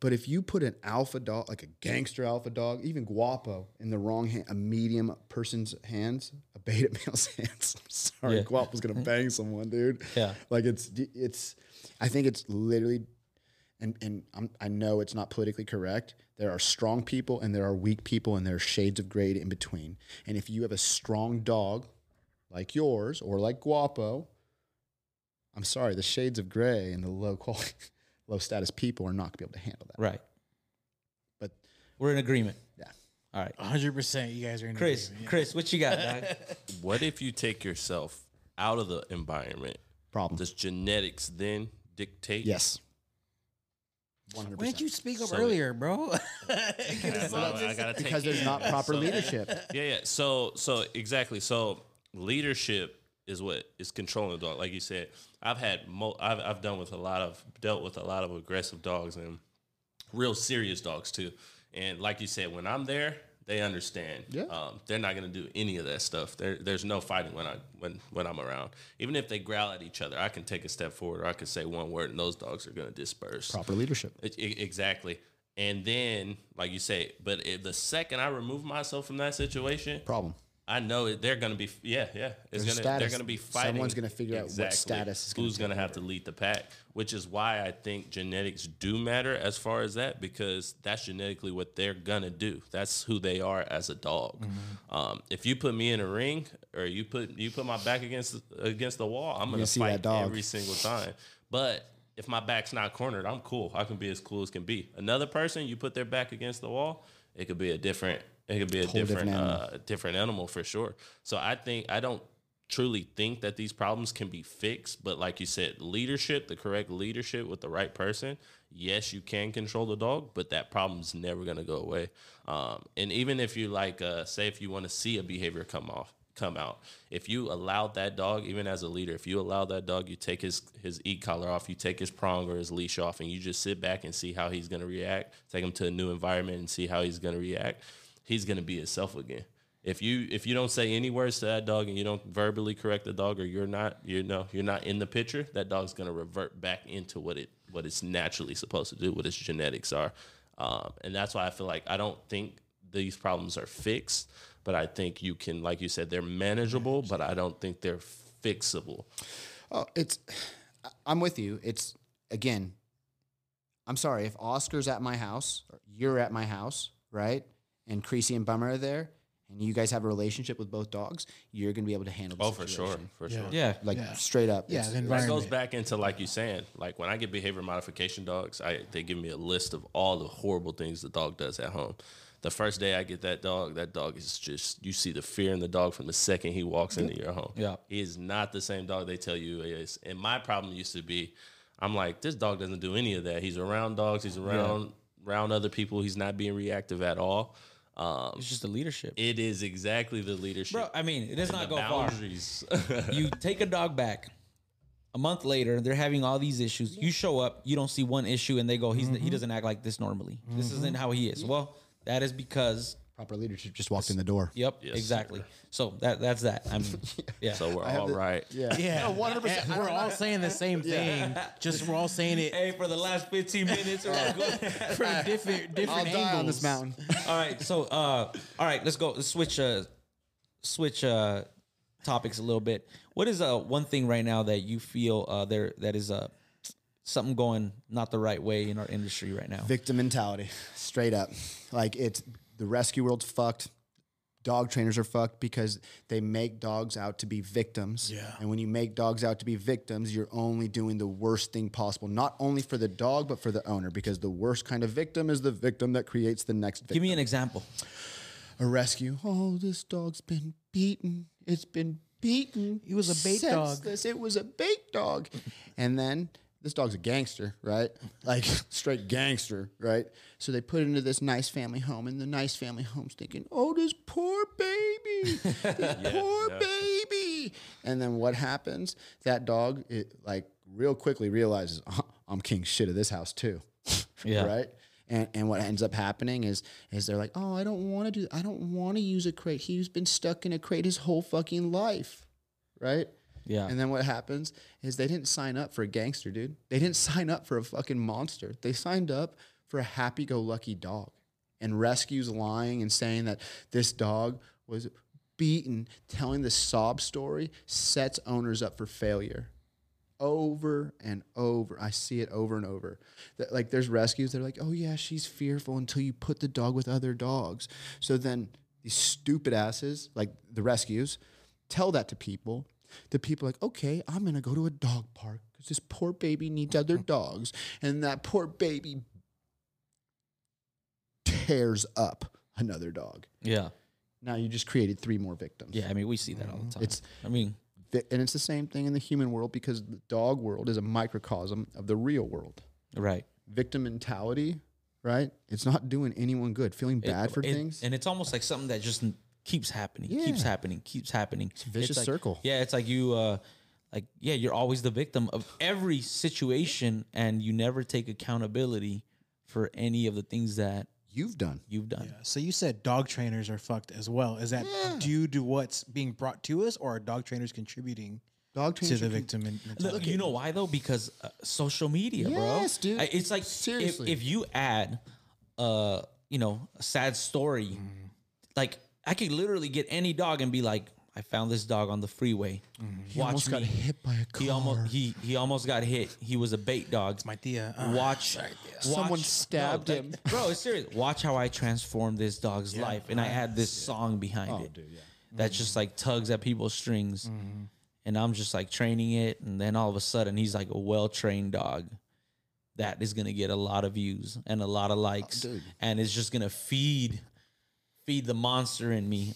Speaker 1: But if you put an alpha dog, like a gangster alpha dog, even guapo, in the wrong hand, a medium person's hands, a beta male's hands. I'm sorry,
Speaker 3: Yeah.
Speaker 1: guapo's gonna bang someone, dude.
Speaker 3: Yeah.
Speaker 1: Like it's it's. I think it's literally and and I'm, I know it's not politically correct. There are strong people and there are weak people, and there are shades of gray in between. And if you have a strong dog, like yours or like Guapo, I'm sorry, the shades of gray and the low quality, low status people are not gonna be able to handle that.
Speaker 3: Right.
Speaker 1: But
Speaker 3: We're in agreement.
Speaker 1: yeah,
Speaker 3: All right.
Speaker 4: hundred percent. You guys are in
Speaker 3: Chris,
Speaker 4: agreement, yeah.
Speaker 3: Chris, what you got, dog?
Speaker 5: What if you take yourself out of the environment?
Speaker 1: problem.
Speaker 5: Does genetics then dictate?
Speaker 1: yes, one hundred
Speaker 4: Why didn't you speak up
Speaker 5: So-
Speaker 4: earlier, bro?
Speaker 5: I gotta take
Speaker 1: Because there's not proper
Speaker 5: So-
Speaker 1: leadership.
Speaker 5: Yeah, yeah. So, so exactly. So, leadership is what is controlling the dog. Like you said, I've had, mo- I've, I've done with a lot of, dealt with a lot of aggressive dogs and real serious dogs too. And like you said, when I'm there, they understand.
Speaker 1: Yeah.
Speaker 5: Um, they're not gonna do any of that stuff. There, there's no fighting when I when when I'm around. Even if they growl at each other, I can take a step forward or I can say one word, and those dogs are gonna disperse.
Speaker 1: Proper leadership.
Speaker 5: E- e- exactly. And then, like you say, but if the second I remove myself from that situation,
Speaker 1: Problem.
Speaker 5: I know it, they're gonna be. Yeah, yeah. It's
Speaker 1: There's
Speaker 5: gonna. They're gonna be fighting.
Speaker 1: Someone's gonna figure out what status is
Speaker 5: Who's gonna have to lead the pack? Which is why I think genetics do matter as far as that because that's genetically what they're gonna do. That's who they are as a dog.
Speaker 1: Mm-hmm.
Speaker 5: Um, if you put me in a ring or you put you put my back against against the wall, I'm gonna fight
Speaker 1: that dog.
Speaker 5: every single time. But if my back's not cornered, I'm cool. I can be as cool as can be. Another person, you put their back against the wall, it could be a different. It could be a
Speaker 1: Whole different
Speaker 5: different,
Speaker 1: animal.
Speaker 5: uh, different animal for sure. So I think I don't truly think that these problems can be fixed, but like you said, leadership, the correct leadership with the right person, yes, you can control the dog, but that problem's never gonna go away. Um, and even if you like, uh, say, if you want to see a behavior come off, come out, if you allow that dog, even as a leader, if you allow that dog, you take his his e collar off, you take his prong or his leash off, and you just sit back and see how he's gonna react. Take him to a new environment and see how he's gonna react. He's gonna be himself again. If you if you don't say any words to that dog and you don't verbally correct the dog or you're not you know you're not in the picture, that dog's gonna revert back into what it what it's naturally supposed to do, what its genetics are, um, and that's why I feel like I don't think these problems are fixed, but I think you can, like you said, they're manageable, but I don't think they're fixable.
Speaker 1: Oh, it's. I'm with you. It's again. I'm sorry if Oscar's at my house, you're at my house, right? And Creasy and Bummer are there, and you guys have a relationship with both dogs. You're gonna be able to handle. The
Speaker 5: Oh, for sure,
Speaker 1: situation.
Speaker 5: for sure.
Speaker 3: Yeah.
Speaker 1: Like
Speaker 4: Yeah.
Speaker 1: straight up.
Speaker 4: Yeah,
Speaker 1: it's-
Speaker 4: the
Speaker 5: That goes back into like you saying, like when I get behavior modification dogs, I they give me a list of all the horrible things the dog does at home. The first day I get that dog, that dog is just you see the fear in the dog from the second he walks into your home.
Speaker 3: Yeah.
Speaker 5: He is not the same dog they tell you he is. And my problem used to be, I'm like, this dog doesn't do any of that. He's around dogs, he's around around other people, he's not being reactive at all. Um,
Speaker 3: It's just the leadership.
Speaker 5: it is exactly the leadership.
Speaker 3: Bro, I mean, it does not go far.
Speaker 5: boundaries.
Speaker 3: you take a dog back a month later they're having all these issues you show up you don't see one issue and they go he's he doesn't act like this normally this isn't how he is well that is because
Speaker 1: proper leadership just walked in the door.
Speaker 3: yep
Speaker 5: Yes,
Speaker 3: exactly so that that's that i mean yeah
Speaker 5: so we're all right.
Speaker 1: Yeah.
Speaker 4: Yeah,
Speaker 1: No, 100%.
Speaker 4: And We're all saying the same thing. Just we're all saying it
Speaker 3: hey for the last 15 minutes we're good.
Speaker 4: from different different
Speaker 1: I'll
Speaker 4: angles.
Speaker 1: die on this mountain.
Speaker 3: all right so uh all right let's go let's switch uh switch uh topics a little bit what is uh one thing right now that you feel uh there that is uh something going not the right way in our industry right now
Speaker 1: Victim mentality, straight up. Like it's the rescue world's fucked. Dog trainers are fucked because they make dogs out to be victims.
Speaker 4: Yeah.
Speaker 1: And when you make dogs out to be victims, you're only doing the worst thing possible, not only for the dog, but for the owner, because the worst kind of victim is the victim that creates the next victim.
Speaker 3: give me an example
Speaker 1: a rescue. Oh, this dog's been beaten. It's been beaten.
Speaker 4: He was a bait dog.
Speaker 1: Senseless. It was a bait dog. and then this dog's a gangster, right? Like straight gangster, right? So they put it into this nice family home, and the nice family home's thinking, "Oh, this poor baby, this poor
Speaker 5: yeah.
Speaker 1: baby." And then what happens? That dog, it like real quickly realizes, "Uh, "I'm king shit of this house too."
Speaker 3: Yeah.
Speaker 1: right. And, and what ends up happening is is they're like, oh, I don't want to do, I don't want to use a crate. He's been stuck in a crate his whole fucking life, right?
Speaker 3: Yeah.
Speaker 1: And then what happens is they didn't sign up for a gangster, dude. They didn't sign up for a fucking monster. They signed up for a happy-go-lucky dog. And rescues lying and saying that this dog was beaten, telling the sob story sets owners up for failure over and over. I see it over and over. That like there's rescues that are like, oh yeah, she's fearful until you put the dog with other dogs. So then these stupid asses, like the rescues, tell that to people. The people are like, okay, I'm gonna go to a dog park because this poor baby needs other mm-hmm. dogs, and that poor baby tears up another dog.
Speaker 3: yeah.
Speaker 1: Now you just created three more victims.
Speaker 3: Yeah. I mean, we see that all the mm-hmm. time.
Speaker 1: It's-
Speaker 3: I mean,
Speaker 1: and it's the same thing in the human world because the dog world is a microcosm of the real world.
Speaker 3: right.
Speaker 1: Victim mentality, right? It's not doing anyone good. Feeling bad for
Speaker 3: It-
Speaker 1: things.
Speaker 3: and it's almost like something that just keeps happening, keeps happening, keeps happening. It's
Speaker 1: a vicious
Speaker 3: like-
Speaker 1: circle.
Speaker 3: Yeah, it's like you, uh, like yeah, you're always the victim of every situation, and you never take accountability for any of the things that
Speaker 1: You've done.
Speaker 3: you've done.
Speaker 4: So you said dog trainers are fucked as well. Is that due to what's being brought to us, or are dog trainers contributing
Speaker 1: Dog trainers to
Speaker 4: the
Speaker 1: are con-
Speaker 4: victim? men-
Speaker 3: Look, you know why though? Because uh, social media,
Speaker 1: Yes,
Speaker 3: bro.
Speaker 1: dude.
Speaker 3: I- It's like if,
Speaker 1: Seriously.
Speaker 3: if you add, uh, you know, a sad story, like I could literally get any dog and be like, I found this dog on the freeway. Watch
Speaker 1: almost got hit by a
Speaker 3: He almost
Speaker 1: car.
Speaker 3: he he almost got hit. He was a bait dog.
Speaker 4: It's My tia. uh,
Speaker 3: Watch,
Speaker 1: Someone
Speaker 3: watch-
Speaker 1: stabbed
Speaker 3: no,
Speaker 1: him.
Speaker 3: like, bro. It's serious. Watch how I transform this dog's life, and I had this song behind
Speaker 1: Oh,
Speaker 3: it
Speaker 1: dude, yeah.
Speaker 3: that just like tugs at people's strings,
Speaker 1: Mm-hmm.
Speaker 3: and I'm just like training it, and then all of a sudden he's like a well trained dog that is gonna get a lot of views and a lot of likes,
Speaker 1: dude.
Speaker 3: and it's just gonna feed feed the monster in me.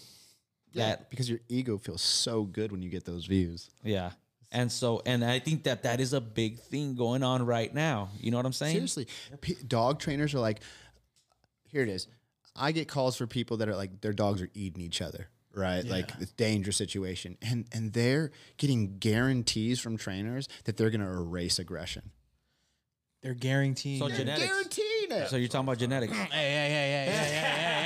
Speaker 1: Yeah,
Speaker 3: That
Speaker 1: because your ego feels so good when you get those views.
Speaker 3: yeah. And so, and I think that that is a big thing going on right now. You know what I'm saying?
Speaker 1: Seriously, P- dog trainers are like, here it is. I get calls for people that are like their dogs are eating each other, right? Like it's dangerous situation, and and they're getting guarantees from trainers that they're going to erase aggression.
Speaker 4: They're guaranteeing.
Speaker 3: So
Speaker 4: Hey,
Speaker 3: genetics.
Speaker 1: Guaranteeing it.
Speaker 3: So you're talking about genetics.
Speaker 4: hey, hey, hey, hey, hey, hey, hey,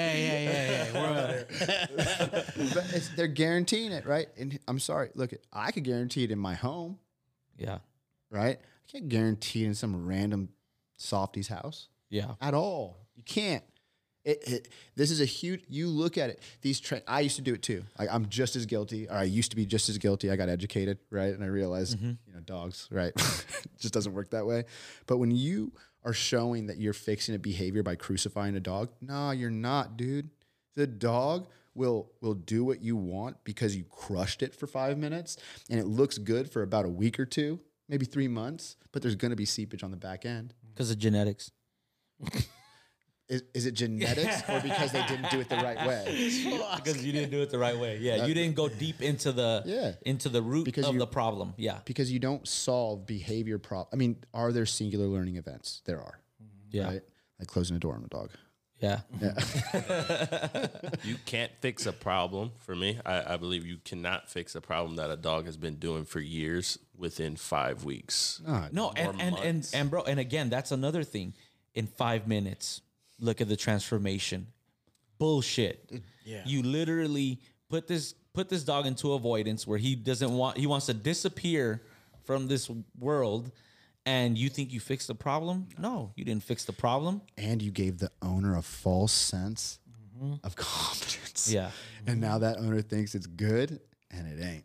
Speaker 4: hey, hey, hey, hey, hey, we're
Speaker 1: but it's, they're guaranteeing it, right? And I'm sorry, look, I could guarantee it in my home,
Speaker 3: Yeah.
Speaker 1: right? I can't guarantee it in some random softy's house.
Speaker 3: Yeah.
Speaker 1: at all. You can't. It, it, this is a huge. You look at it. These tra- I used to do it too. Like I'm just as guilty, or I used to be just as guilty. I got educated, right, and I realized, you know, dogs, right, just doesn't work that way. But when you are showing that you're fixing a behavior by crucifying a dog, nah, you're not, dude. The dog will will do what you want because you crushed it for five minutes, and it looks good for about a week or two, maybe three months. But there's going to be seepage on the back end.
Speaker 3: Because of genetics.
Speaker 1: Is, is it genetics or because they didn't do it the right way?
Speaker 3: Because you didn't do it the right way. Yeah. You didn't go deep into the
Speaker 1: Yeah.
Speaker 3: into the root
Speaker 1: Because
Speaker 3: of
Speaker 1: you-
Speaker 3: the problem. Yeah.
Speaker 1: Because you don't solve behavior problem. I mean, are there singular learning events? There are. Mm-hmm.
Speaker 3: Yeah.
Speaker 1: Right? Like closing a door on a dog.
Speaker 3: Yeah.
Speaker 5: You can't fix a problem. For me, I, I believe you cannot fix a problem that a dog has been doing for years within five weeks.
Speaker 3: No, and and, and and bro, and again, that's another thing. In five minutes, look at the transformation. Bullshit.
Speaker 4: Yeah.
Speaker 3: You literally put this put this dog into avoidance where he doesn't want he wants to disappear from this world and you think you fixed the problem? No, you didn't fix the problem.
Speaker 1: And you gave the owner a false sense mm-hmm. of confidence.
Speaker 3: Yeah.
Speaker 1: And now that owner thinks it's good and it ain't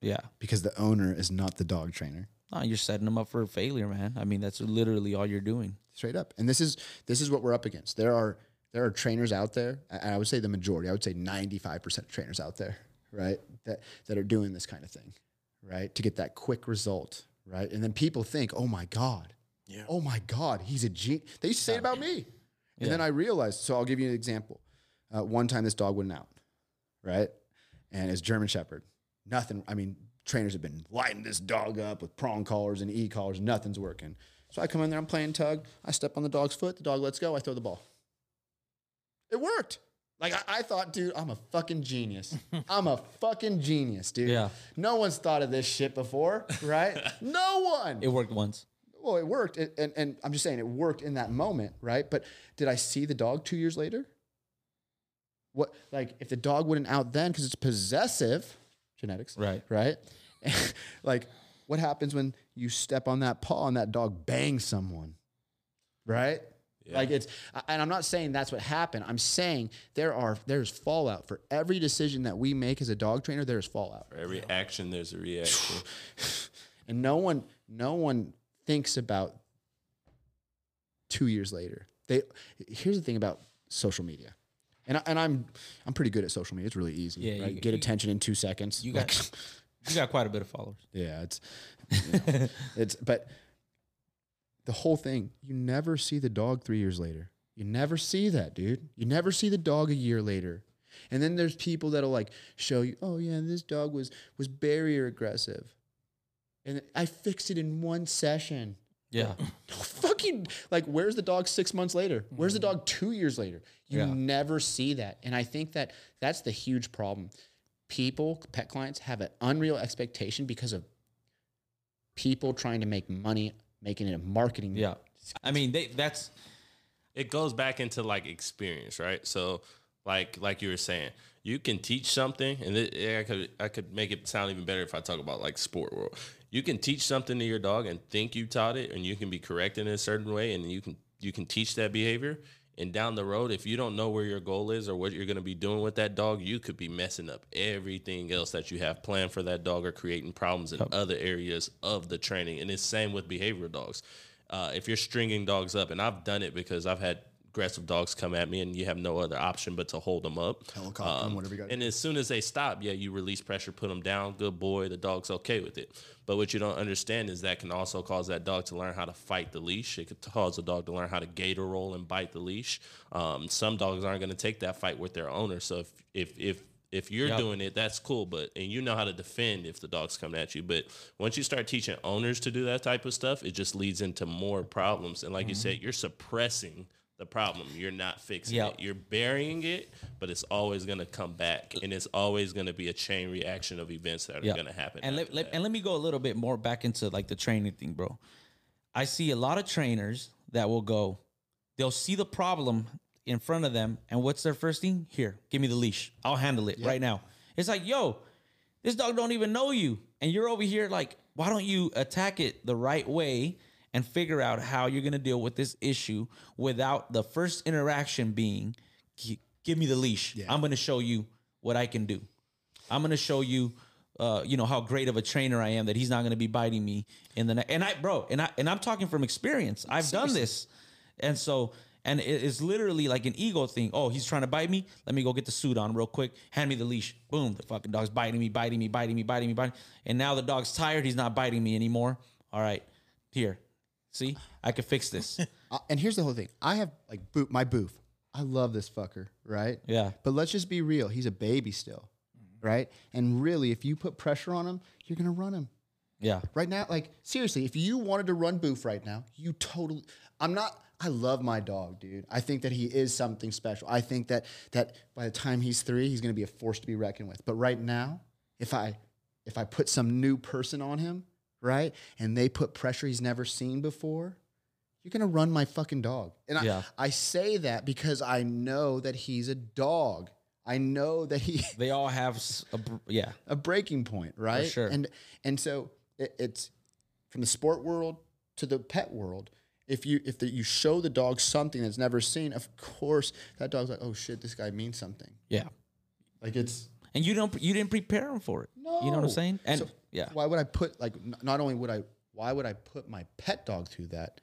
Speaker 3: Yeah.
Speaker 1: because the owner is not the dog trainer.
Speaker 3: No, you're setting them up for failure, man. I mean, that's literally all you're doing.
Speaker 1: straight up. And this is this is what we're up against. There are there are trainers out there, and I would say the majority. I would say ninety five percent of trainers out there, right, that that are doing this kind of thing, right, to get that quick result, right. And then people think, oh my god,
Speaker 4: Yeah.
Speaker 1: oh my god, he's a genius. They used to say it about me, and then I realized. So I'll give you an example. Uh, one time, this dog went out, right, and it's German Shepherd. Nothing. I mean, trainers have been lighting this dog up with prong collars and e collars. Nothing's working. So I come in there. I'm playing tug. I step on the dog's foot. The dog lets go. I throw the ball. It worked. Like I, I thought, dude, I'm a fucking genius. I'm a fucking genius, dude.
Speaker 3: Yeah.
Speaker 1: No one's thought of this shit before, right? no one.
Speaker 3: It worked once.
Speaker 1: well, it worked, It- and and I'm just saying it worked in that moment, right? But did I see the dog two years later? What like if the dog wouldn't out then because it's possessive genetics,
Speaker 3: Right.
Speaker 1: Right. like what happens when you step on that paw and that dog bangs someone, right? Like it's, and I'm not saying that's what happened. I'm saying there are there's fallout for every decision that we make as a dog trainer. There's fallout,
Speaker 5: For every action, there's a reaction.
Speaker 1: and no one no one thinks about two years later. They here's the thing about social media, and I, and I'm I'm pretty good at social media. It's really easy.
Speaker 3: Yeah,
Speaker 1: right?
Speaker 3: you-
Speaker 1: get
Speaker 3: you-
Speaker 1: attention in two seconds.
Speaker 3: You got you got quite a bit of followers.
Speaker 1: Yeah, it's you know, it's but the whole thing, you never see the dog 3 years later. You never see that, dude. You never see the dog a year later. And then there's people that'll like show you, "Oh yeah, this dog was was barrier aggressive." And I fixed it in one session.
Speaker 3: Yeah.
Speaker 1: Fucking like where's the dog 6 months later? Where's the mm-hmm. dog 2 years later? You
Speaker 3: Yeah.
Speaker 1: never see that. And I think that that's the huge problem. People, pet clients have an unreal expectation because of people trying to make money, making it a marketing.
Speaker 3: Yeah. I mean, they that's
Speaker 5: it goes back into like experience, right? So, like like you were saying, you can teach something, and it, I could I could make it sound even better if I talk about like sport world. You can teach something to your dog and think you taught it, and you can be corrected in a certain way, and you can you can teach that behavior, And down the road, if you don't know where your goal is or what you're going to be doing with that dog, you could be messing up everything else that you have planned for that dog or creating problems in other areas of the training. And it's same with behavioral dogs. Uh, if you're stringing dogs up, and I've done it because I've had aggressive dogs come at me and you have no other option but to hold them up.
Speaker 1: Helicopter 'em, whatever you gotta
Speaker 5: And as soon as they stop, yeah, you release pressure, put them down, good boy, the dog's okay with it. But what you don't understand is that can also cause that dog to learn how to fight the leash. It could cause a dog to learn how to gator roll and bite the leash. Um, some dogs aren't going to take that fight with their owner. So if if if if you're
Speaker 3: Yep.
Speaker 5: doing it, that's cool. But and you know how to defend if the dog's coming at you. But once you start teaching owners to do that type of stuff, it just leads into more problems. And like you said, you're suppressing the problem. You're not fixing
Speaker 3: Yep.
Speaker 5: it. You're burying it, but it's always going to come back, and it's always going to be a chain reaction of events that are
Speaker 3: Yeah.
Speaker 5: going to happen.
Speaker 3: And let, let- and let me go a little bit more back into like the training thing, bro. I see a lot of trainers that will go, they'll see the problem in front of them, and what's their first thing? Here, give me the leash. I'll handle it right now. It's like, yo, this dog don't even know you, and you're over here like, why don't you attack it the right way and figure out how you're gonna deal with this issue without the first interaction being, give me the leash. I'm gonna show you what I can do. I'm gonna show you, uh, you know, how great of a trainer I am that he's not gonna be biting me in the neck. And I, bro, and I and I'm talking from experience. I've done this, and so and it's literally like an ego thing. Oh, he's trying to bite me. Let me go get the suit on real quick. Hand me the leash. Boom, the fucking dog's biting me, biting me, biting me, biting me, biting. Me. And now the dog's tired. He's not biting me anymore. All right, here, see, I could fix this.
Speaker 1: Uh, and here's the whole thing. I have like boot my boof. I love this fucker, right?
Speaker 3: Yeah.
Speaker 1: But let's just be real. He's a baby still, right? And really, if you put pressure on him, you're gonna run him.
Speaker 3: yeah,
Speaker 1: Right now, like seriously, if you wanted to run Boof right now, you totally. I'm not. I love my dog, dude. I think that he is something special. I think that that by the time he's three, he's gonna be a force to be reckoned with. But right now, if I if I put some new person on him, right, and they put pressure he's never seen before, you're gonna run my fucking dog. And
Speaker 3: Yeah.
Speaker 1: I, I say that because I know that he's a dog. I know that he
Speaker 3: they all have, a, yeah,
Speaker 1: a breaking point, right?
Speaker 3: sure.
Speaker 1: And and so it, it's from the sport world to the pet world. If you if the, you show the dog something that's never seen, of course that dog's like, oh shit, this guy means something.
Speaker 3: yeah.
Speaker 1: Like it's
Speaker 3: And you don't, you didn't prepare him for it. No, You know what I'm saying? And
Speaker 1: So
Speaker 3: yeah,
Speaker 1: why would I put like n- not only would I why would I put my pet dog through that?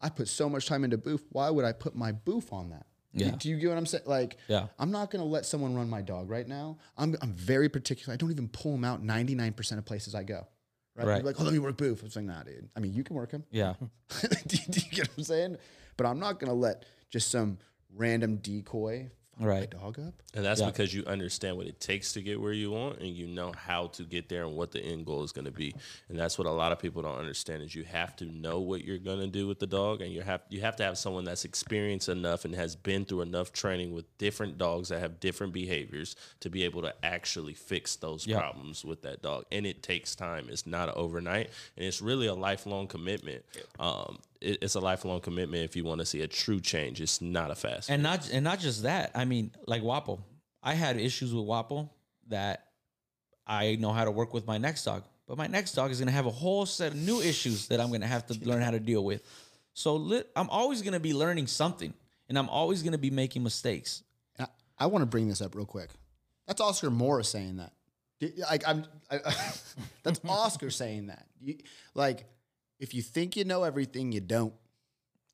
Speaker 1: I put so much time into boof. Why would I put my boof on that?
Speaker 3: Yeah.
Speaker 1: Do you get what I'm saying? Like,
Speaker 3: Yeah.
Speaker 1: I'm not gonna let someone run my dog right now. I'm I'm very particular. I don't even pull him out 99% of places I go. Right?
Speaker 3: Right.
Speaker 1: Like, oh, let me work boof. It's like, nah, dude. I mean, you can work him.
Speaker 3: yeah.
Speaker 1: do, you, do you get what I'm saying? But I'm not gonna let just some random decoy
Speaker 3: Right.
Speaker 1: my dog up.
Speaker 5: And that's
Speaker 3: Yeah.
Speaker 5: because you understand what it takes to get where you want and you know how to get there and what the end goal is going to be. And that's what a lot of people don't understand is you have to know what you're going to do with the dog and you have you have to have someone that's experienced enough and has been through enough training with different dogs that have different behaviors to be able to actually fix those
Speaker 3: Yeah.
Speaker 5: problems with that dog. And it takes time. It's not overnight and it's really a lifelong commitment. Um, it, it's a lifelong commitment if you want to see a true change. It's not a fast
Speaker 3: and not and not just that. I mean, like Guapo, I had issues with Guapo that I know how to work with my next dog, but my next dog is going to have a whole set of new issues that I'm going to have to learn how to deal with. So li- I'm always going to be learning something, and I'm always going to be making mistakes.
Speaker 1: I, I want to bring this up real quick. That's Oscar Morris saying that. Like I'm, I, that's Oscar saying that. You, like, if you think you know everything, you don't.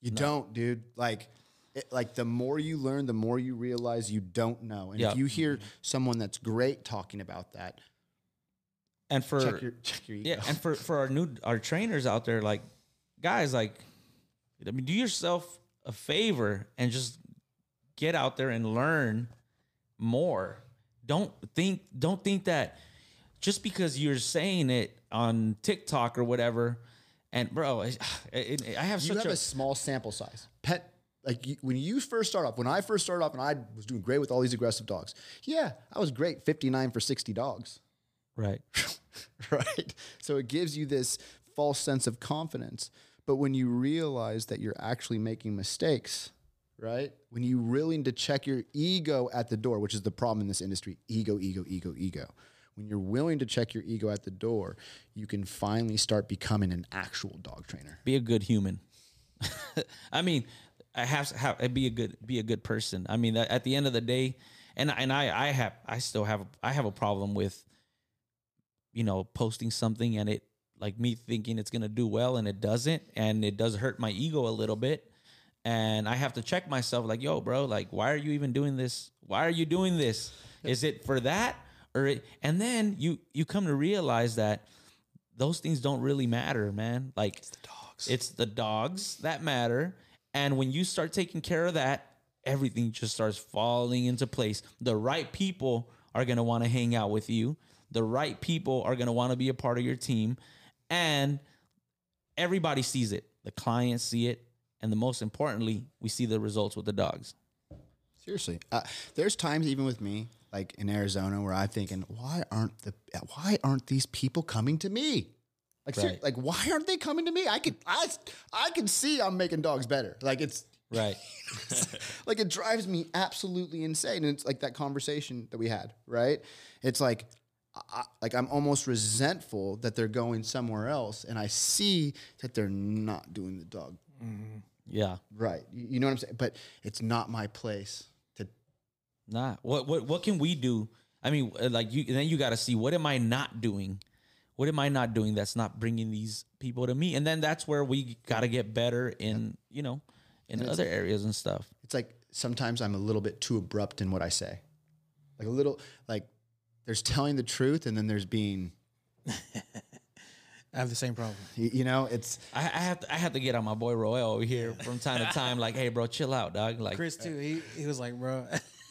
Speaker 1: You don't, dude. Like, it, like the more you learn, the more you realize you don't know. And
Speaker 3: Yeah.
Speaker 1: if you hear mm-hmm. someone that's great talking about that,
Speaker 3: And for
Speaker 1: check your check your ego.
Speaker 3: yeah, and for for our new our trainers out there, like guys, like I mean, do yourself a favor and just get out there and learn more. Don't think don't think that just because you're saying it on TikTok or whatever, and bro, it, it, I have
Speaker 1: you have
Speaker 3: a,
Speaker 1: a, small sample size. Pet, like you, when you first start off, when I first started off and I was doing great with all these aggressive dogs, yeah, I was great, 59 for 60 dogs.
Speaker 3: right.
Speaker 1: right? So it gives you this false sense of confidence. But when you realize that you're actually making mistakes, right? When you really need to check your ego at the door, which is the problem in this industry ego, ego, ego, ego. When you're willing to check your ego at the door, you can finally start becoming an actual dog trainer.
Speaker 3: Be a good human. I mean, I have to have be a good be a good person. I mean, at the end of the day, and and I I have I still have I have a problem with you know posting something and it like me thinking it's gonna do well and it doesn't, and it does hurt my ego a little bit, and I have to check myself like, yo, bro, like why are you even doing this? Why are you doing this? Is it for that or it, and then you you come to realize that those things don't really matter, man. Like it's the dogs. It's the dogs that matter. And when you start taking care of that, everything just starts falling into place. The right people are going to want to hang out with you. The right people are going to want to be a part of your team. And everybody sees it. The clients see it. And the most importantly, we see the results with the dogs.
Speaker 1: Seriously, uh, there's times even with me, like in Arizona, where I'm thinking, why aren't the why aren't these people coming to me? Like,
Speaker 3: Right.
Speaker 1: like why aren't they coming to me? I could I I can see I'm making dogs better. Like it's
Speaker 3: Right.
Speaker 1: like it drives me absolutely insane. And it's like that conversation that we had, right? It's like, I, like I'm almost resentful that they're going somewhere else, and I see that they're not doing the dog mm-hmm.
Speaker 3: yeah.
Speaker 1: right. You, you know what I'm saying? But it's not my place.
Speaker 3: Nah. What what what can we do? I mean, uh, like you then you got to see what am I not doing? What am I not doing that's not bringing these people to me? And then that's where we got to get better in, you know, in other areas and stuff.
Speaker 1: It's like sometimes I'm a little bit too abrupt in what I say, like a little like there's telling the truth, and then there's being,
Speaker 4: I have the same problem.
Speaker 1: you, you know, it's
Speaker 3: I, I have to I have to get on my boy Royal over here from time to time like, "Hey bro, chill out, dog." Like
Speaker 4: Chris too. He he was like, bro.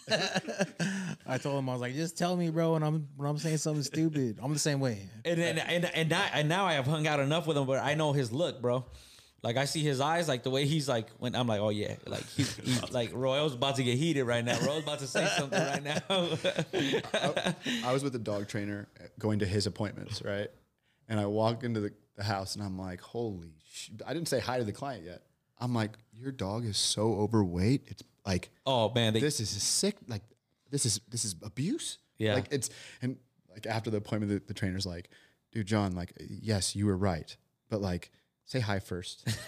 Speaker 4: I told him I was like, just tell me, bro, when I'm when I'm saying something stupid. I'm the same way.
Speaker 3: and then and and now, and now I have hung out enough with him, but I know his look, bro. Like I see his eyes, like the way he's like when I'm like, oh yeah, like he's, he's like Royal's about to get heated right now. Royal's about to say something right now.
Speaker 1: I was with a dog trainer going to his appointments, right? And I walk into the, the house and I'm like, holy sh-. I didn't say hi to the client yet. I'm like, your dog is so overweight. It's like,
Speaker 3: oh man, they,
Speaker 1: this is sick. Like, this is this is abuse.
Speaker 3: Yeah.
Speaker 1: Like it's and like after the appointment, the, the trainer's like, dude, John, like, yes, you were right, but like, say hi first.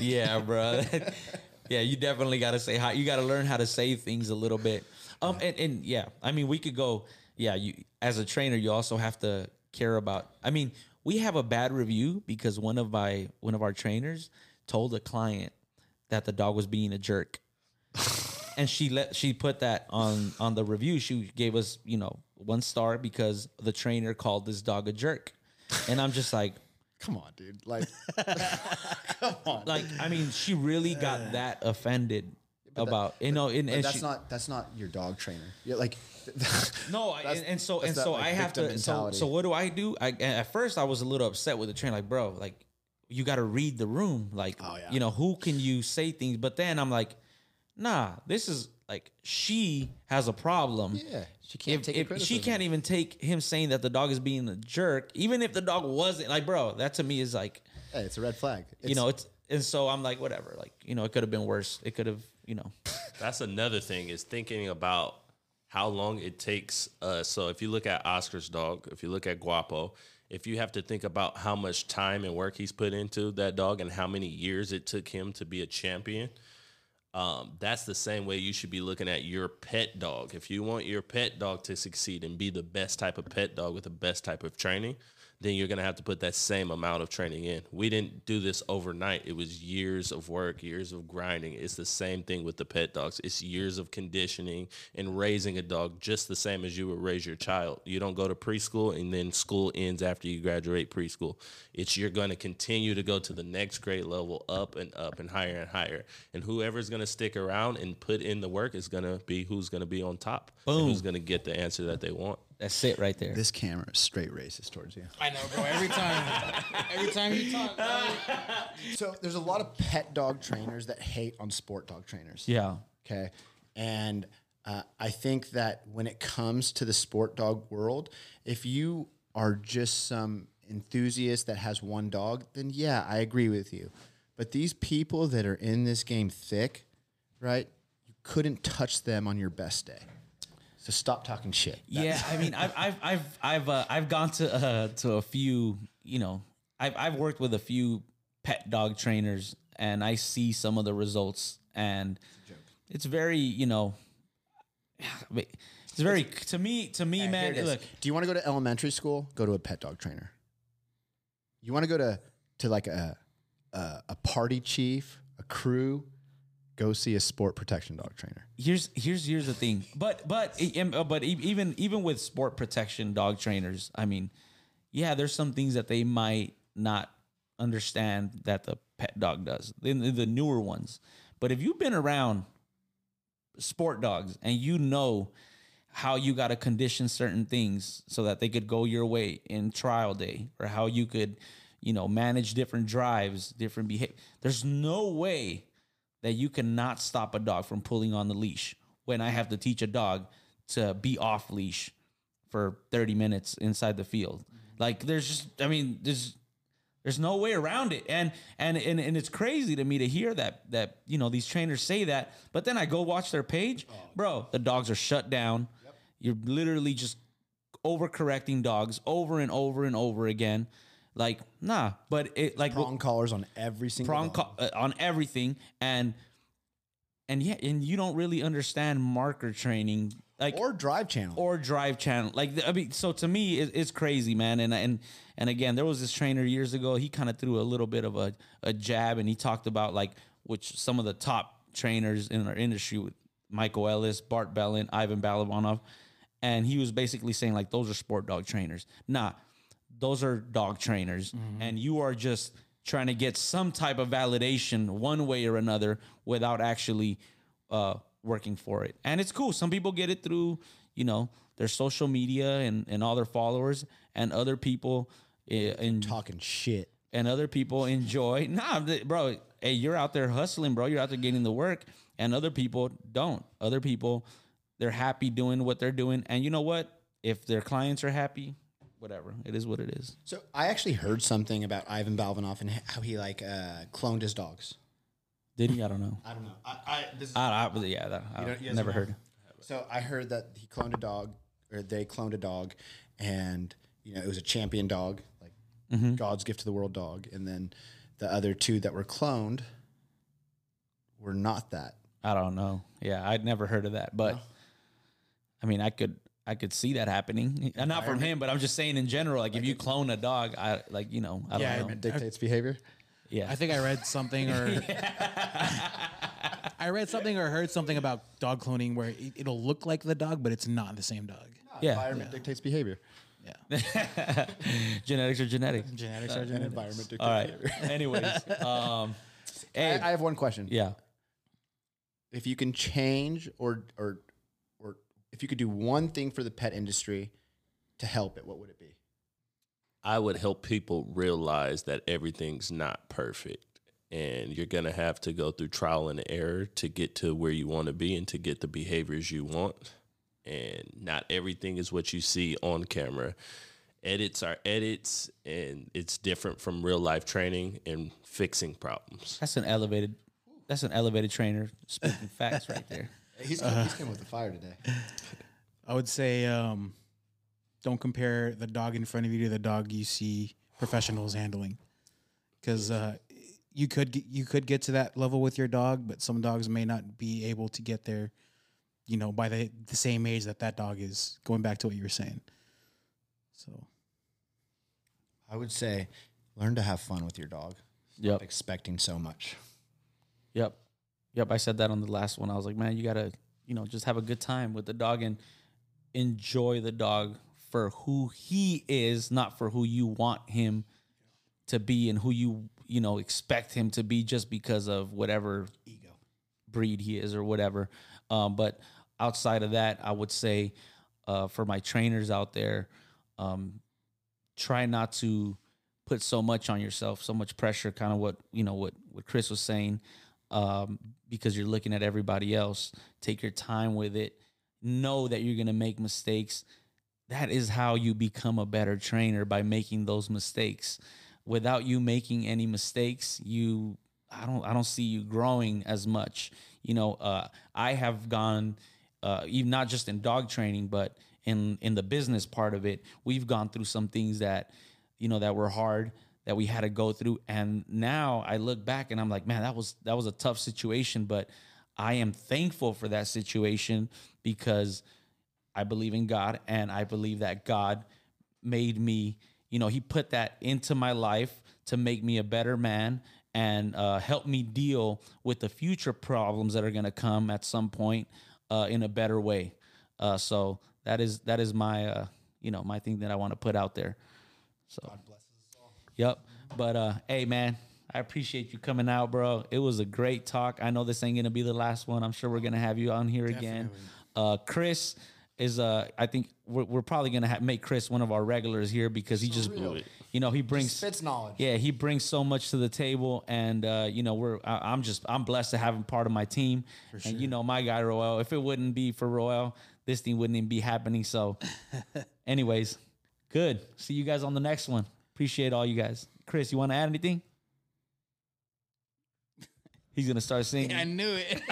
Speaker 3: yeah, bro. yeah, you definitely got to say hi. You got to learn how to say things a little bit. Um, and, and yeah, I mean, we could go. Yeah, you as a trainer, you also have to care about. I mean, we have a bad review because one of my one of our trainers told a client that the dog was being a jerk, and she let she put that on on the review. She gave us you know one star because the trainer called this dog a jerk, and I'm just like.
Speaker 1: Come on, dude. Like, come on.
Speaker 3: like I mean, she really got that offended about you know, and, and
Speaker 1: that's
Speaker 3: she,
Speaker 1: not that's not your dog trainer. Yeah, like,
Speaker 3: no, and, and so and
Speaker 1: that,
Speaker 3: so
Speaker 1: like,
Speaker 3: I have to. So so what do I do? I at first I was a little upset with the trainer, like bro, like you got to read the room, like
Speaker 1: Oh, yeah.
Speaker 3: you know who can you say things, but then I'm like, nah, this is like she has a problem.
Speaker 1: Yeah, she can't
Speaker 3: If,
Speaker 1: take
Speaker 3: if she can't even take him saying that the dog is being a jerk, even if the dog wasn't like, bro, that to me is like,
Speaker 1: Hey, it's a red flag.
Speaker 3: you know, it's and so I'm like, whatever, like you know, it could have been worse. It could have, you know,
Speaker 5: That's another thing is thinking about how long it takes. Uh, so if you look at Oscar's dog, if you look at Guapo, if you have to think about how much time and work he's put into that dog and how many years it took him to be a champion, um, that's the same way you should be looking at your pet dog. If you want your pet dog to succeed and be the best type of pet dog with the best type of training, then you're going to have to put that same amount of training in. We didn't do this overnight. It was years of work, years of grinding. It's the same thing with the pet dogs. It's years of conditioning and raising a dog just the same as you would raise your child. You don't go to preschool and then school ends after you graduate preschool. It's you're going to continue to go to the next grade level up and up and higher and higher. And whoever's going to stick around and put in the work is going to be who's going to be on top.
Speaker 3: Boom.
Speaker 5: who's going to get the answer that they want.
Speaker 3: That's it right there.
Speaker 1: this camera is straight racist towards you.
Speaker 4: I know, bro. Every time, every time you talk, bro.
Speaker 1: So there's a lot of pet dog trainers that hate on sport dog trainers.
Speaker 3: Yeah.
Speaker 1: Okay. And uh, I think that when it comes to the sport dog world, if you are just some enthusiast that has one dog, then yeah, I agree with you. But these people that are in this game thick, right? You couldn't touch them on your best day. So stop talking shit.
Speaker 3: Yeah, I mean, I've I've I've I've uh, I've gone to uh, to a few, you know, I've I've worked with a few pet dog trainers, and I see some of the results, and it's very, you know, it's very to me. To me, man,
Speaker 1: Here it is.
Speaker 3: look,
Speaker 1: do you want to go to elementary school? Go to a pet dog trainer. You want to go to to like a a, a party chief, a crew? Go see a sport protection dog trainer.
Speaker 3: here's here's here's the thing but but uh, but even even with sport protection dog trainers i mean yeah there's some things that they might not understand that the pet dog does the, the newer ones but if you've been around sport dogs and you know how you got to condition certain things so that they could go your way in trial day or how you could you know manage different drives different behavior there's no way that you cannot stop a dog from pulling on the leash when I have to teach a dog to be off leash for 30 minutes inside the field. Like there's just I mean there's there's no way around it. And and and, and it's crazy to me to hear that that you know these trainers say that, but then I go watch their page, oh. bro, the dogs are shut down. You're literally just overcorrecting dogs over and over and over again. Like, nah, but it like
Speaker 1: Prong collars on every single
Speaker 3: prong co- uh, on everything and and yeah and you don't really understand marker training like
Speaker 1: or drive channel.
Speaker 3: or drive channel. Like i mean so to me it, it's crazy man and and and again there was this trainer years ago he kind of threw a little bit of a, a jab and he talked about like which some of the top trainers in our industry with michael ellis bart bellon ivan balabanov and he was basically saying like those are sport dog trainers. Nah those are dog trainers. And you are just trying to get some type of validation one way or another without actually uh, working for it. And it's cool. Some people get it through you know their social media and, and all their followers and other people uh, in,
Speaker 1: talking shit.
Speaker 3: and other people enjoy. Nah bro hey you're out there hustling bro. You're out there getting the work. And other people don't. Other people they're happy doing what they're doing. And you know what? If their clients are happy whatever it is what it is
Speaker 1: So I actually heard something about Ivan Balabanov and how he like uh, cloned his dogs.
Speaker 3: Did he? I don't know.
Speaker 1: I don't know. I, I this is,
Speaker 3: I, I yeah, that, I
Speaker 1: you
Speaker 3: never
Speaker 1: know?
Speaker 3: heard.
Speaker 1: So I heard that he cloned a dog, or they cloned a dog, and you know it was a champion dog, like
Speaker 3: Mm-hmm.
Speaker 1: God's gift to the world dog, and then the other two that were cloned were not that.
Speaker 3: I don't know. Yeah, I'd never heard of that, but I mean, I could I could see that happening. Not from him, but I'm just saying in general. Like, if you clone a dog, I like you know I
Speaker 4: Yeah,
Speaker 3: don't know.
Speaker 1: It dictates behavior.
Speaker 3: Yeah,
Speaker 4: I think I read something or I read something or heard something about dog cloning where it, it'll look like the dog, but it's not the same dog.
Speaker 3: yeah.
Speaker 1: Environment dictates behavior.
Speaker 4: Yeah,
Speaker 3: genetics are genetics.
Speaker 4: genetics are
Speaker 1: And
Speaker 4: genetics.
Speaker 1: environment dictates
Speaker 3: All right.
Speaker 1: behavior.
Speaker 3: Anyways, um, hey,
Speaker 1: I, I have one question.
Speaker 3: yeah.
Speaker 1: If you can change or or or if you could do one thing for the pet industry to help it, what would it be?
Speaker 5: I would help people realize that everything's not perfect. And you're going to have to go through trial and error to get to where you want to be and to get the behaviors you want. And not everything is what you see on camera. Edits are edits, and it's different from real life training and fixing problems.
Speaker 3: That's an elevated. That's an elevated trainer speaking facts right there.
Speaker 1: He's he's coming with the fire today.
Speaker 4: I would say um, don't compare the dog in front of you to the dog you see professionals handling, because uh, you could get, you could get to that level with your dog, but some dogs may not be able to get there. You know, by the the same age that that dog is. Going back to what you were saying. So
Speaker 1: I would say learn to have fun with your dog.
Speaker 3: Yep.
Speaker 1: Expecting so much.
Speaker 3: Yep. Yep. I said that on the last one. I was like, man, you gotta, you know, just have a good time with the dog and enjoy the dog for who he is, not for who you want him to be and who you, you know, expect him to be just because of whatever
Speaker 1: Ego.
Speaker 3: breed he is or whatever. Um, but outside of that, I would say uh, for my trainers out there, um, try not to put so much on yourself, so much pressure. Kind of what you know what what Chris was saying, um, because you're looking at everybody else. Take your time with it. Know that you're gonna make mistakes. That is how you become a better trainer by making those mistakes. Without you making any mistakes, you I don't I don't see you growing as much. You know, uh, I have gone uh, even not just in dog training, but in in the business part of it, we've gone through some things that you know that were hard that we had to go through. And now I look back and I'm like, man, that was that was a tough situation, but I am thankful for that situation because I believe in God and I believe that God made me, you know, He put that into my life to make me a better man and uh, help me deal with the future problems that are going to come at some point uh, in a better way. Uh, so that is that is my uh, you know my thing that I want to put out there. So God bless us all. Yep. But uh, hey, man, I appreciate you coming out, bro. It was a great talk. I know this ain't gonna be the last one. I'm sure we're gonna have you on here again. Uh, Chris is uh I think we're, we're probably gonna ha- make Chris one of our regulars here because he just
Speaker 6: real.
Speaker 3: you know he brings
Speaker 6: spits knowledge.
Speaker 3: Yeah, he brings so much to the table, and uh, you know we're I, I'm just I'm blessed to have him part of my team, and you know my guy Roel. If it wouldn't be for Roel, this thing wouldn't even be happening. So, anyways, good. See you guys on the next one. Appreciate all you guys. Chris, you want to add anything? He's gonna start singing.
Speaker 4: I knew it.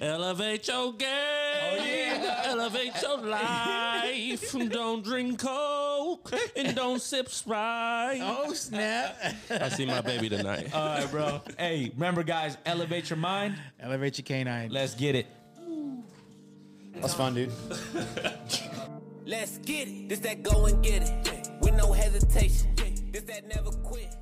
Speaker 5: Elevate your game. Oh, yeah. Elevate your life. don't drink Coke and don't sip Sprite.
Speaker 4: oh snap!
Speaker 5: I see my baby tonight.
Speaker 3: all right, bro. hey, remember, guys, elevate your mind.
Speaker 4: Elevate your canine.
Speaker 3: Let's get it.
Speaker 1: That's fun, dude.
Speaker 2: Let's get it. This that go and get it with no hesitation. This that never quit.